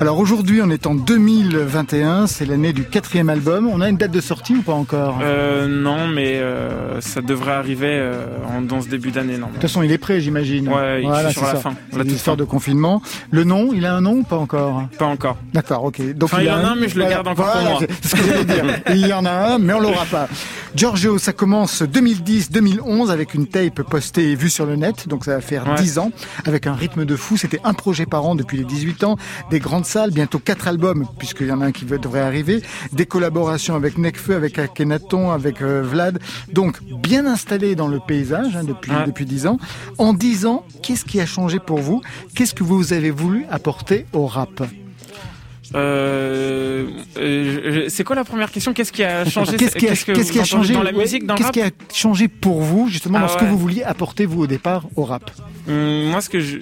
Alors aujourd'hui, on est en 2021, c'est l'année du quatrième album. On a une date de sortie ou pas encore? Euh, Non, mais euh, ça devrait arriver euh, dans ce début d'année. De toute façon, il est prêt, j'imagine. Ouais, il sur la fin. La histoire de confinement. Le nom, il a un nom ou pas encore? Pas encore. D'accord, ok. Donc il, y en a un, mais je le garde encore pour moi. C'est ce que j'allais dire. [laughs] il y en a un, mais on l'aura pas. Giorgio, ça commence 2010-2011 avec une tape postée et vue sur le net, donc ça va faire 10 ans, avec un rythme de fou. C'était un projet par an depuis les 18 ans, des grandes salles, bientôt quatre albums, puisqu'il y en a un qui devrait arriver, des collaborations avec Necfeu, avec Akhenaton, avec euh, Vlad, donc bien installé dans le paysage hein, depuis depuis dix ans. En dix ans, qu'est-ce qui a changé pour vous? Qu'est-ce que vous avez voulu apporter au rap? Euh, euh c'est quoi la première question? Qu'est-ce qui a changé? Qu'est-ce qui a, changé dans la musique, dans Qu'est-ce qui a changé pour vous justement dans ah ce que vous vouliez apporter vous au départ au rap? Hum, Moi, ce que je,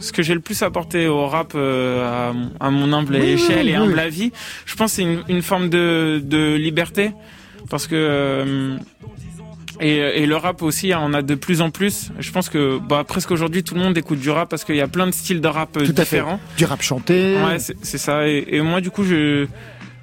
ce que j'ai le plus apporté au rap euh, à, mon humble échelle et humble avis, je pense c'est une, une, forme de, de liberté parce que euh, et, et, le rap aussi, on a de plus en plus. Je pense que bah, presque aujourd'hui, tout le monde écoute du rap parce qu'il y a plein de styles de rap euh, différents. Du rap chanté. Ouais, c'est ça. Et, et, moi, du coup, je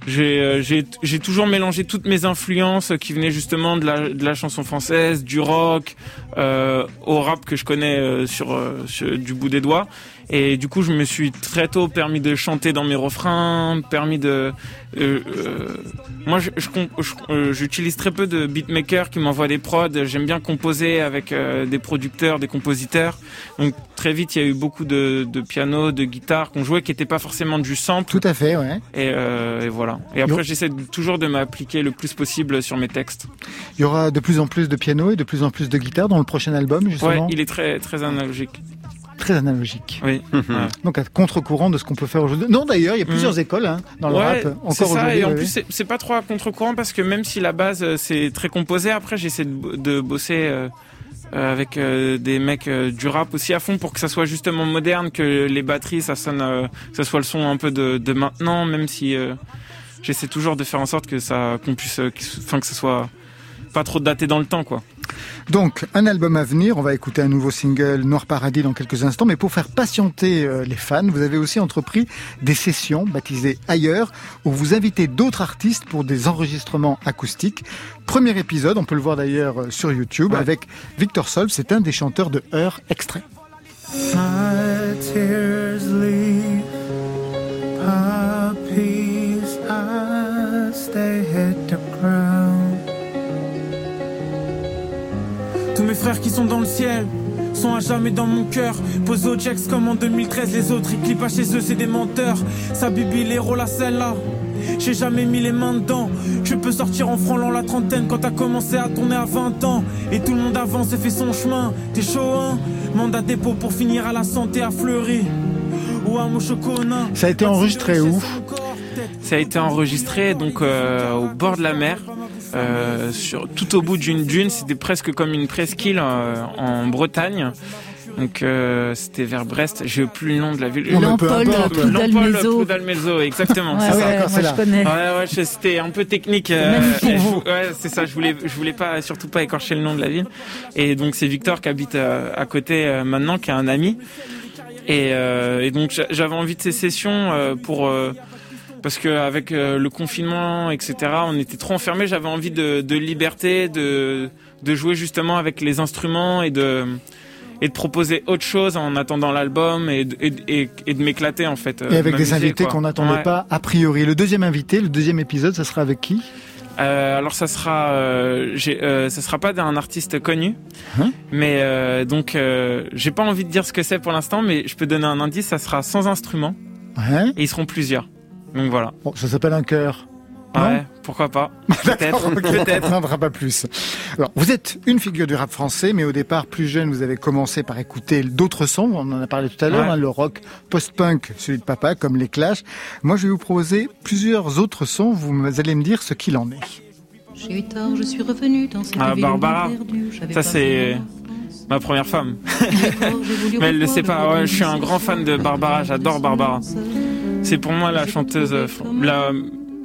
j'ai j'ai toujours mélangé toutes mes influences qui venaient justement de la, de la chanson française, du rock, euh, au rap que je connais sur, sur, du bout des doigts. Et du coup, je me suis très tôt permis de chanter dans mes refrains, permis de. Euh, euh, moi, euh, j'utilise très peu de beatmakers qui m'envoient des prods. J'aime bien composer avec des producteurs, des compositeurs. Donc très vite, il y a eu beaucoup de, de piano, de guitare qu'on jouait qui n'étaient pas forcément du sample. Tout à fait, ouais. Et, et voilà. Et après, j'essaie toujours de m'appliquer le plus possible sur mes textes. Il y aura de plus en plus de piano et de plus en plus de guitare dans le prochain album, justement. Ouais, il est très très analogique très analogique. Oui. [laughs] Donc à contre-courant de ce qu'on peut faire aujourd'hui. Non, d'ailleurs, il y a plusieurs mm. écoles hein, dans le rap encore aujourd'hui. Et en plus, c'est pas trop à contre-courant parce que même si la base euh, c'est très composé, après j'essaie de, bosser. Euh, euh, avec des mecs du rap aussi à fond pour que ça soit justement moderne, que les batteries ça sonne, que ça soit le son un peu de, de maintenant, même si j'essaie toujours de faire en sorte que ça qu'on puisse, enfin que ce soit pas trop daté dans le temps quoi. Donc, un album à venir. On va écouter un nouveau single Noir Paradis dans quelques instants. Mais pour faire patienter euh, les fans, vous avez aussi entrepris des sessions baptisées Ailleurs, où vous invitez d'autres artistes pour des enregistrements acoustiques. Premier épisode, on peut le voir d'ailleurs euh, sur YouTube, avec Victor Solf. C'est un des chanteurs de Heure extrait. Frères qui sont dans le ciel sont à jamais dans mon cœur. Pose au Jax comme en 2013, les autres ils clippent à chez eux, c'est des menteurs. Ça bibi les rôles à celle-là. J'ai jamais mis les mains dedans. Je peux sortir en frôlant la trentaine quand t'as commencé à tourner à 20 ans. Et tout le monde avance et fait son chemin. T'es chaud, hein? Mandat dépôt pour finir à la santé à Fleury. Ou à Mochocona. Ça a été enregistré où Ça a été enregistré donc euh, au bord de la mer. Euh, sur, tout au bout d'une dune. C'était presque comme une presqu'île euh, en Bretagne. Donc euh, c'était vers Brest, j'ai plus le nom de la ville. Lampol, Ploudalmézo. exactement. c'est ça. moi je connais. Ouais, ouais, c'était un peu technique. Euh, ouais, c'est ça. Je voulais, je voulais pas, surtout pas écorcher le nom de la ville. Et donc c'est Victor qui habite à, côté maintenant, qui est un ami. Et, et donc j'avais envie de ces sessions pour parce qu'avec euh, le confinement, etc., on était trop enfermés. J'avais envie de, liberté, de, de jouer justement avec les instruments et de et de proposer autre chose en attendant l'album et, et, et, de m'éclater en fait. Et avec des invités qu'on n'attendait pas a priori. Le deuxième invité, le deuxième épisode, ça sera avec qui euh, alors ça sera, euh, euh, ça sera pas d'un artiste connu, hein mais euh, donc euh, j'ai pas envie de dire ce que c'est pour l'instant, mais je peux donner un indice, ça sera sans instrument ouais. et ils seront plusieurs. Donc voilà. Bon, ça s'appelle un cœur. Ouais, pourquoi pas. [laughs] Peut-être, peut-être. On n'en pas plus. Alors, vous êtes une figure du rap français, mais au départ, plus jeune, vous avez commencé par écouter d'autres sons. On en a parlé tout à l'heure, hein, le rock post-punk, celui de papa, comme les Clash. Moi, je vais vous proposer plusieurs autres sons. Vous allez me dire ce qu'il en est. J'ai eu tort, je suis revenu dans cette ah, Barbara, ça c'est ma première femme. [laughs] Mais elle le sait pas. Ouais, je suis un grand fan de Barbara. J'adore Barbara. C'est pour moi la chanteuse, la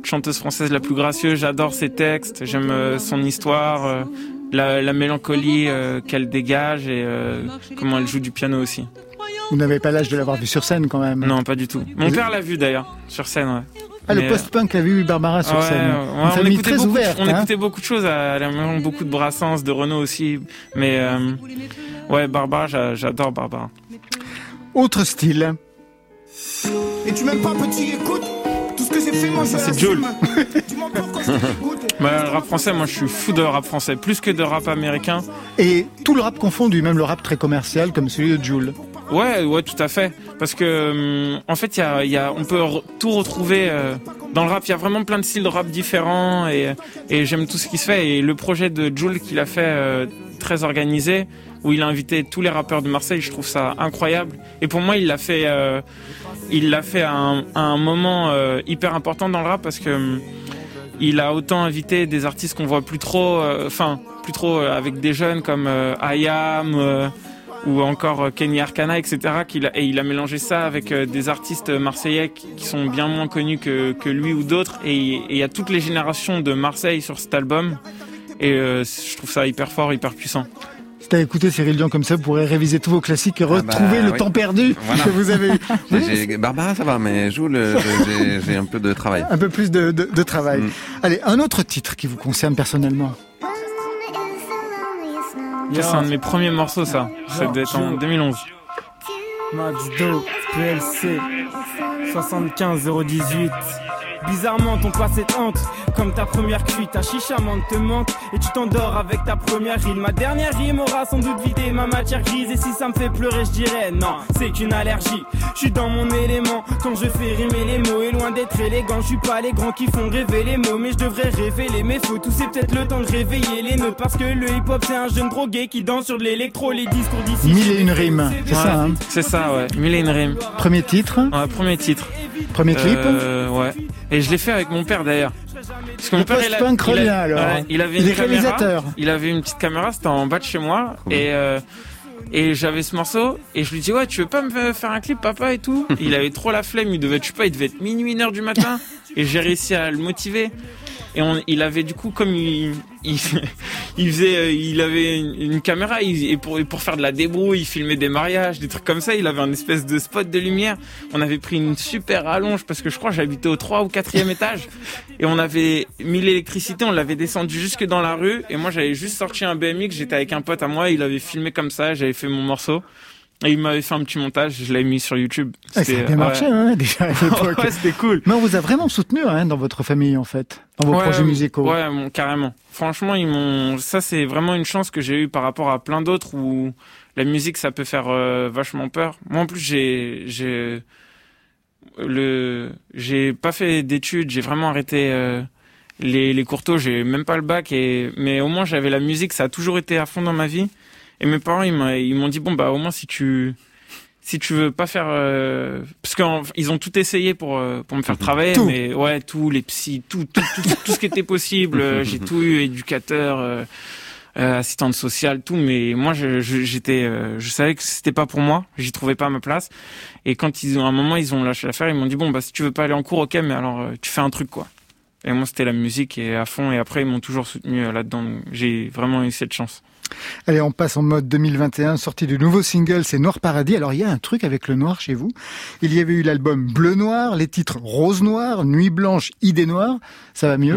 chanteuse française la plus gracieuse. J'adore ses textes. J'aime euh, son histoire, euh, la, mélancolie euh, qu'elle dégage et comment elle joue du piano aussi. Vous n'avez pas l'âge de l'avoir vue sur scène quand même Non, pas du tout. Mon père l'a vue d'ailleurs sur scène. Ouais. Ah, le post-punk a vu Barbara sur scène. on écoutait très beaucoup, ouverte. On hein. écoutait beaucoup de choses, à la maison, beaucoup de Brassens, de Renault aussi. Mais ouais, Barbara, j'adore Barbara. Autre style. Et tu m'aimes pas, petit, écoute tout ce que j'ai fait, moi, Ça, c'est Jules. [laughs] [laughs] bah, le rap français, moi, je suis fou de rap français, plus que de rap américain. Et tout le rap confondu, même le rap très commercial, comme celui de Jules. Ouais, ouais, tout à fait. Parce que, hum, en fait, y a, y a, on peut tout retrouver euh, dans le rap. Il y a vraiment plein de styles de rap différents et, et j'aime tout ce qui se fait. Et le projet de Jules qu'il a fait euh, très organisé, où il a invité tous les rappeurs de Marseille, je trouve ça incroyable. Et pour moi, il l'a fait, euh, il l'a fait à un, moment hyper important dans le rap parce que hum, il a autant invité des artistes qu'on voit plus trop, enfin, plus trop avec des jeunes comme Ayam ou encore euh, Kenny Arcana, etc. et il a mélangé ça avec euh, des artistes marseillais qui sont bien moins connus que, lui ou d'autres. Et il y a toutes les générations de Marseille sur cet album. Et euh, je trouve ça hyper fort, hyper puissant. Si t'as écouté Cyril Dion comme ça, vous pourrez réviser tous vos classiques et ah retrouver bah le temps perdu [laughs] que vous avez eu. [laughs] Barbara, ça va, mais joue j'ai un peu de travail. Un peu plus de, de, travail. Mm. Allez, un autre titre qui vous concerne personnellement. C'est un de mes premiers morceaux, ça. Être en 2011. Max Do, PLC, 75 018. Bizarrement, ton passé te hante. Comme ta première cuite, ta chicha te manque. Et tu t'endors avec ta première rime. Ma dernière rime aura sans doute vidé ma matière grise. Et si ça me fait pleurer, je dirais non, c'est qu'une allergie. Je suis dans mon élément quand je fais rimer les mots. Et loin d'être élégant, je suis pas les grands qui font rêver les mots. Mais je devrais révéler mes faux. Tout c'est peut-être le temps de réveiller les nœuds. Parce que le hip-hop, c'est un jeune drogué qui danse sur de l'électro. Les discours d'ici. Mille et une rimes, c'est ça, hein C'est ça, ouais. Mille et une rimes. Premier titre Ouais, premier titre. Premier clip euh, Ouais. Et je l'ai fait avec mon père d'ailleurs. Parce que mon père, il, a, alors. il avait une caméra. Il avait une petite caméra, c'était en bas de chez moi. Et, euh, et j'avais ce morceau. Et je lui dis, ouais, tu veux pas me faire un clip, papa, et tout? [laughs] il avait trop la flemme. Il devait, je sais pas, il devait être minuit, une heure du matin. Et j'ai réussi à le motiver. Et on, il avait du coup, comme il, il, [laughs] faisait, euh, il avait une, caméra et pour, pour faire de la débrouille, il filmait des mariages, des trucs comme ça. Il avait un espèce de spot de lumière. On avait pris une super allonge parce que je crois j'habitais au 3 ou 4e [laughs] étage et on avait mis l'électricité, on l'avait descendu jusque dans la rue et moi j'avais juste sorti un BMX, j'étais avec un pote à moi, il avait filmé comme ça, j'avais fait mon morceau. Et il m'avait fait un petit montage, je l'avais mis sur YouTube. Ah, ça a bien marché, hein, déjà [laughs] ouais, c'était cool. Mais on vous a vraiment soutenu hein, dans votre famille, en fait, dans vos projets musicaux. Ouais, carrément. Franchement, ils m'ont. Ça, c'est vraiment une chance que j'ai eue par rapport à plein d'autres où la musique, ça peut faire euh, vachement peur. Moi, en plus, j'ai, j'ai le, j'ai pas fait d'études, j'ai vraiment arrêté. Euh, les, les cours j'ai même pas le bac et mais au moins j'avais la musique ça a toujours été à fond dans ma vie et mes parents, ils m'ont dit bon bah au moins si tu si tu veux pas faire euh, parce qu'ils ont tout essayé pour euh, pour me faire travailler mais ouais tous les psys tout tout tout, tout ce qui était possible euh, [laughs] j'ai tout eu éducateur euh, assistante sociale tout mais moi j'étais je, savais que c'était pas pour moi j'y trouvais pas ma place. Et quand ils ont à un moment ils ont lâché l'affaire ils m'ont dit bon bah si tu veux pas aller en cours ok mais alors tu fais un truc quoi et moi c'était la musique et à fond et après ils m'ont toujours soutenu là-dedans j'ai vraiment eu cette chance Allez, on passe en mode 2021, sortie du nouveau single, c'est Noir Paradis. Alors, il y a un truc avec le noir chez vous. Il y avait eu l'album Bleu Noir, les titres Rose Noir, Nuit Blanche, Idée Noire. Ça va mieux?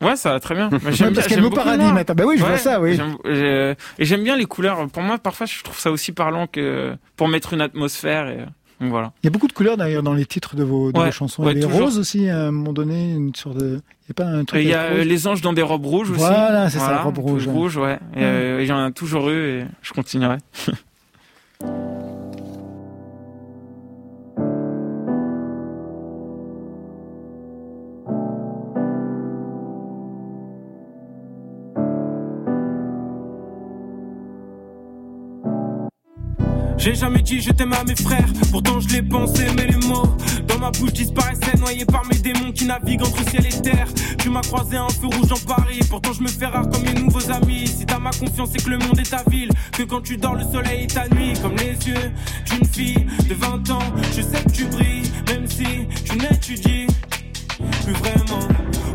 Ouais. ça va très bien. [laughs] j'aime parce qu'il y a le mot paradis maintenant. Bah oui, je vois ça, oui. Et j'aime bien les couleurs. Pour moi, parfois, je trouve ça aussi parlant que pour mettre une atmosphère. Et... Voilà. Il y a beaucoup de couleurs d'ailleurs dans les titres de vos, de vos chansons. les roses aussi à un moment donné, une sorte de. Il y a pas un truc. Il y a euh, les anges dans des robes rouges aussi. Voilà, c'est ça, robes rouges. Rouge, ouais. Et, euh, j'en ai toujours eu et je continuerai. [laughs] J'ai jamais dit je t'aime à mes frères, pourtant je l'ai pensé, mais les mots dans ma bouche disparaissaient, noyés par mes démons qui naviguent entre ciel et terre. Tu m'as croisé un feu rouge en Paris, pourtant je me fais rare comme mes nouveaux amis. Si t'as ma confiance, c'est que le monde est ta ville, que quand tu dors, le soleil est ta nuit, comme les yeux d'une fille de 20 ans. Je sais que tu brilles, même si tu n'étudies plus vraiment.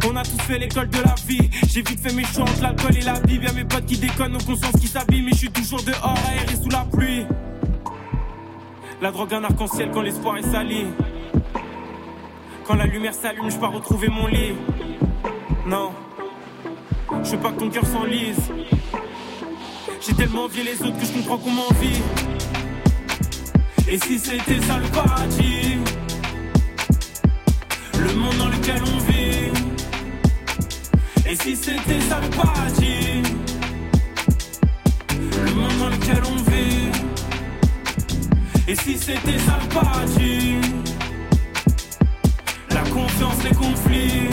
On a tous fait l'école de la vie. J'ai vite fait mes choix entre l'alcool et la Bible. Y'a mes potes qui déconnent, nos consciences qui s'habillent. Mais je suis toujours dehors, aéré sous la pluie. La drogue un arc-en-ciel quand l'espoir est sali. Quand la lumière s'allume, je pars retrouver mon lit. Non, je pas que ton cœur s'enlise. J'ai tellement envié les autres que je comprends qu'on m'envie. Et si c'était ça le paradis, le monde dans lequel on vit. Et si c'était ça le paradis, le monde dans lequel on vit. Et si c'était ça le paradis La confiance, les conflits.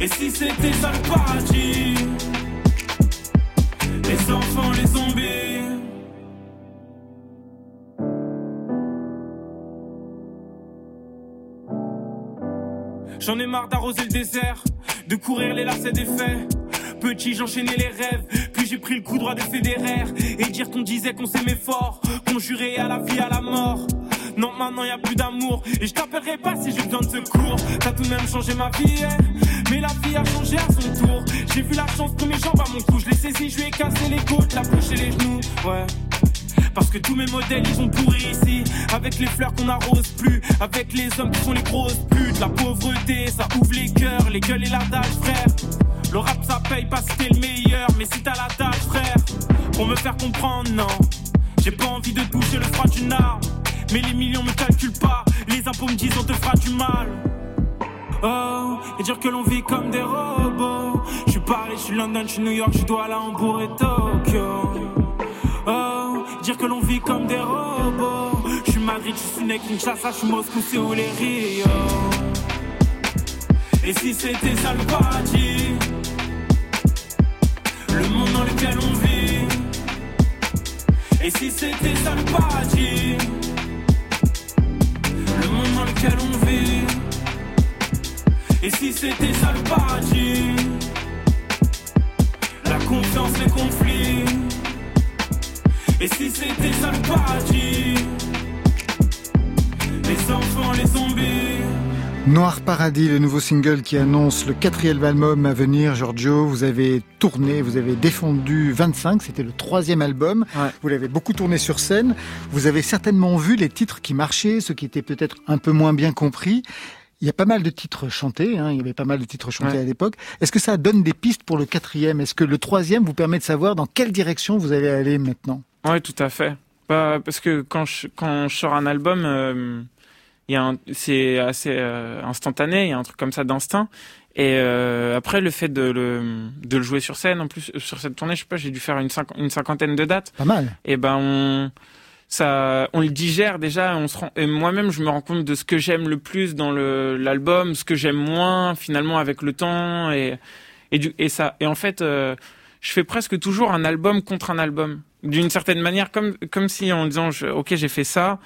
Et si c'était ça le paradis Les enfants, les zombies. J'en ai marre d'arroser le désert, de courir les lacets des faits. Petit, j'enchaînais les rêves, puis j'ai pris le coup droit de fédéraire. Et dire qu'on disait qu'on s'aimait fort, qu'on jurait à la vie, à la mort. Non, maintenant y a plus d'amour, et je t'appellerai pas si j'ai besoin de secours. T'as tout de même changé ma vie, hein. mais la vie a changé à son tour. J'ai vu la chance que mes jambes à mon cou, je l'ai saisi, je lui ai cassé les côtes, la bouche et les genoux, ouais. Parce que tous mes modèles ils ont pourri ici Avec les fleurs qu'on n'arrose plus Avec les hommes qui font les grosses putes La pauvreté ça ouvre les cœurs Les gueules et la dalle frère Le rap ça paye pas si t'es le meilleur Mais si t'as la dalle frère Pour me faire comprendre non J'ai pas envie de toucher le froid d'une arme Mais les millions me calculent pas Les impôts me disent on te fera du mal Oh, et dire que l'on vit comme des robots. Je suis Paris, je suis London, je suis New York, je dois Hambourg et Tokyo. Oh, dire que l'on vit comme des robots. Je suis Madrid, je suis Kinshasa, je suis Moscou, c'est où les Rio. Et si c'était ça le paradis, le monde dans lequel on vit. Et si c'était ça le paradis, le monde dans lequel on vit. Et si c'était ça le paradis, la confiance, les conflits. Et si c'était ça le paradis Les enfants, les zombies Noir Paradis, le nouveau single qui annonce le quatrième album à venir. Giorgio, vous avez tourné, vous avez défendu 25, c'était le troisième album. Ouais. Vous l'avez beaucoup tourné sur scène. Vous avez certainement vu les titres qui marchaient, ceux qui étaient peut-être un peu moins bien compris. Il y a pas mal de titres chantés, hein, il y avait pas mal de titres chantés Ouais. à l'époque. Est-ce que ça donne des pistes pour le quatrième? Est-ce que le troisième vous permet de savoir dans quelle direction vous allez aller maintenant? Ouais, tout à fait. Bah, parce que quand je, quand je sors un album, euh, c'est assez euh, instantané, il y a un truc comme ça d'instinct. Et euh, après, le fait de le, de le jouer sur scène, en plus, sur cette tournée, je sais pas, j'ai dû faire une, une cinquantaine de dates. Pas mal. Et ben, on, ça, on le digère déjà. On se rend, et moi-même, je me rends compte de ce que j'aime le plus dans le l'album, ce que j'aime moins finalement avec le temps. Et, et, du, et ça, et en fait, euh, je fais presque toujours un album contre un album, d'une certaine manière, comme comme si en disant, je, ok, j'ai fait ça.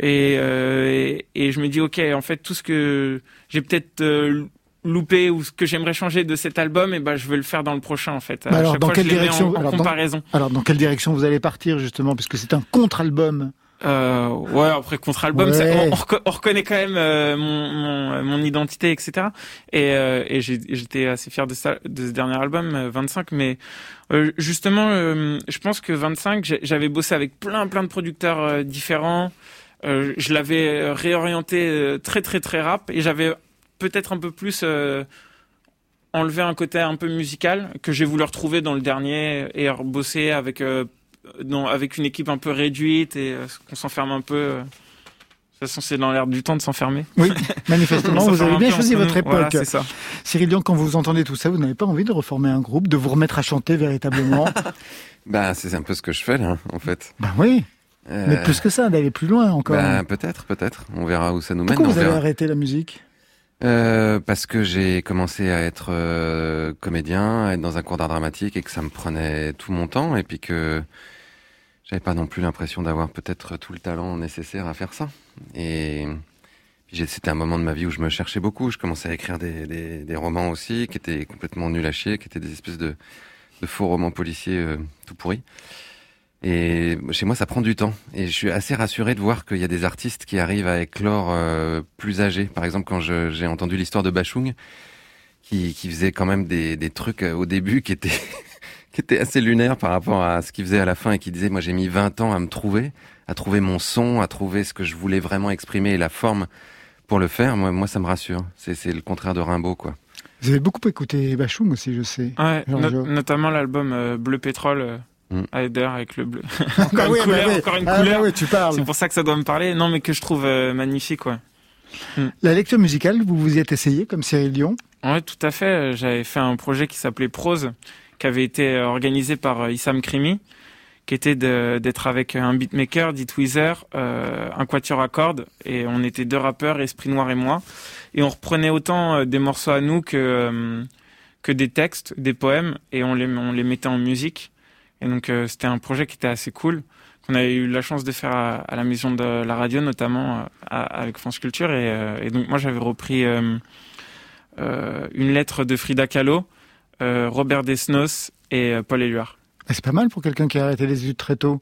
Et, euh, et, et je me dis, ok, en fait, tout ce que j'ai peut-être euh, loupé ou ce que j'aimerais changer de cet album, et ben, je vais le faire dans le prochain, en fait. Bah alors, chaque dans fois, quelle je direction en, en alors, dans- comparaison. Alors, dans quelle direction vous allez partir justement, puisque c'est un contre-album Euh, ouais, après contre-album, Ouais. on, on reco- on reconnaît quand même euh, mon, mon, mon identité, etc. Et, euh, et j'étais assez fier de ça, de ce dernier album, euh, 25. Mais euh, justement, euh, je pense que 25, j'ai- j'avais bossé avec plein, plein de producteurs différents. Euh, je l'avais euh, réorienté euh, très, très, très rap, et j'avais peut-être un peu plus euh, enlevé un côté un peu musical que j'ai voulu retrouver dans le dernier et bosser avec euh, dans, avec une équipe un peu réduite et euh, qu'on s'enferme un peu. euh. De toute façon, c'est dans l'air du temps de s'enfermer. Oui, manifestement, [laughs] vous avez bien choisi votre époque. Voilà, c'est ça. Cyril Dion, quand vous entendez tout ça, vous n'avez pas envie de reformer un groupe, de vous remettre à chanter véritablement [laughs] Bah, c'est un peu ce que je fais là, en fait. Ben oui, Euh, mais plus que ça, d'aller plus loin encore. bah, peut-être, peut-être. On verra où ça nous mène. Pourquoi vous avez arrêté la musique? Euh, parce que j'ai commencé à être euh, comédien, à être dans un cours d'art dramatique et que ça me prenait tout mon temps et puis que j'avais pas non plus l'impression d'avoir peut-être tout le talent nécessaire à faire ça. Et c'était un moment de ma vie où je me cherchais beaucoup. Je commençais à écrire des, des, des, romans aussi, qui étaient complètement nuls à chier, qui étaient des espèces de, de faux romans policiers euh, tout pourris. Et chez moi, ça prend du temps. Et je suis assez rassuré de voir qu'il y a des artistes qui arrivent à éclore euh, plus âgés. Par exemple, quand j'ai entendu l'histoire de Bachung, qui, qui faisait quand même des, des trucs euh, au début qui étaient [laughs] qui était assez lunaire par rapport à ce qu'il faisait à la fin et qui disait moi j'ai mis 20 ans à me trouver, à trouver mon son, à trouver ce que je voulais vraiment exprimer et la forme pour le faire. Moi, moi ça me rassure. C'est le contraire de Rimbaud quoi. Vous avez beaucoup écouté Bachoum aussi, je sais. Ouais, notamment l'album euh, Bleu Pétrole. Euh, mm. avec le bleu. [laughs] encore, une couleur, encore une ah, couleur. tu parles. C'est pour ça que ça doit me parler. Non, mais que je trouve euh, magnifique, quoi. Mm. La lecture musicale, vous vous y êtes essayé comme Cyril Dion? Ouais, tout à fait. J'avais fait un projet qui s'appelait Prose, qui avait été euh, organisé par euh, Issam Krimi, qui était d'être avec un beatmaker, dit Weezer, euh, un quatuor à cordes, et on était deux rappeurs, Esprit Noir et moi, et on reprenait autant des morceaux à nous que que des textes, des poèmes, et on les on les mettait en musique. Et donc c'était un projet qui était assez cool qu'on avait eu la chance de faire à, la maison de la radio, notamment avec France Culture, et, et donc moi j'avais repris une lettre de Frida Kahlo euh, Robert Desnos et euh, Paul Éluard. C'est pas mal pour quelqu'un qui a arrêté les études très tôt.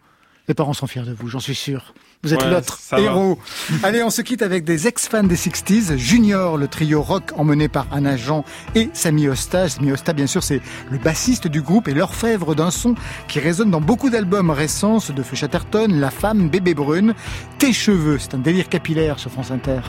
Les parents sont fiers de vous, j'en suis sûr. Vous êtes l'autre héros. Allez, on se quitte avec des ex-fans des 60s. Junior, le trio rock emmené par Anna Jean et Sami Osta. Sami Osta, bien sûr, c'est le bassiste du groupe et l'orfèvre d'un son qui résonne dans beaucoup d'albums récents, de Feu Chatterton, La Femme, Bébé Brune. Tes cheveux, c'est un délire capillaire sur France Inter.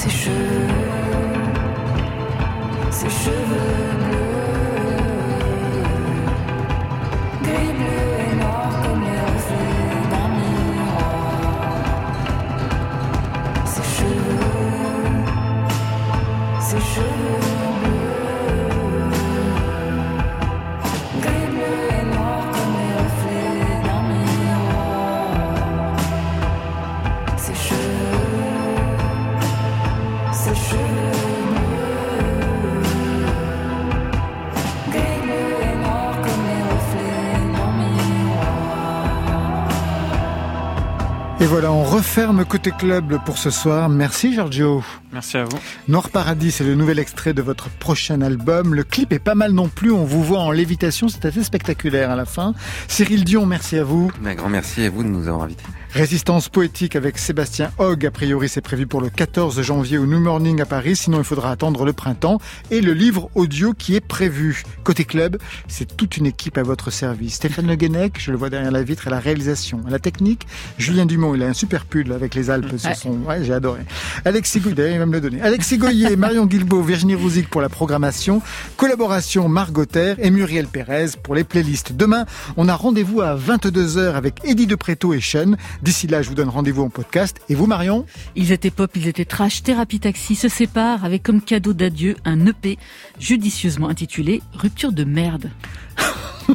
ses cheveux. Voilà, on referme Côté Club pour ce soir. Merci Giorgio. Merci à vous. Noir Paradis, c'est le nouvel extrait de votre prochain album. Le clip est pas mal non plus. On vous voit en lévitation. C'est assez spectaculaire à la fin. Cyril Dion, merci à vous. Un grand merci à vous de nous avoir invités. Résistance poétique avec Sébastien Hogg. A priori, c'est prévu pour le 14 janvier au New Morning à Paris. Sinon, il faudra attendre le printemps. Et le livre audio qui est prévu. Côté club, c'est toute une équipe à votre service. Stéphane Le Guenec, je le vois derrière la vitre, à la réalisation. À la technique, Julien Dumont, il a un super pull avec les Alpes son... Ouais, j'ai adoré. Alexis Goyer, il va me le donner. Alexis Goyer, [laughs] Marion Guilbault, Virginie Rouzic pour la programmation. Collaboration Margot et Muriel Pérez pour les playlists. Demain, on a rendez-vous à 22h avec Eddie Depréto et Sean. D'ici là, je vous donne rendez-vous en podcast. Et vous, Marion Ils étaient pop, ils étaient trash. Thérapie Taxi se sépare avec comme cadeau d'adieu un EP judicieusement intitulé Rupture de merde. [laughs]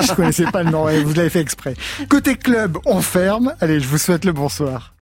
je connaissais pas le nom, vous l'avez fait exprès. Côté club, on ferme. Allez, je vous souhaite le bonsoir.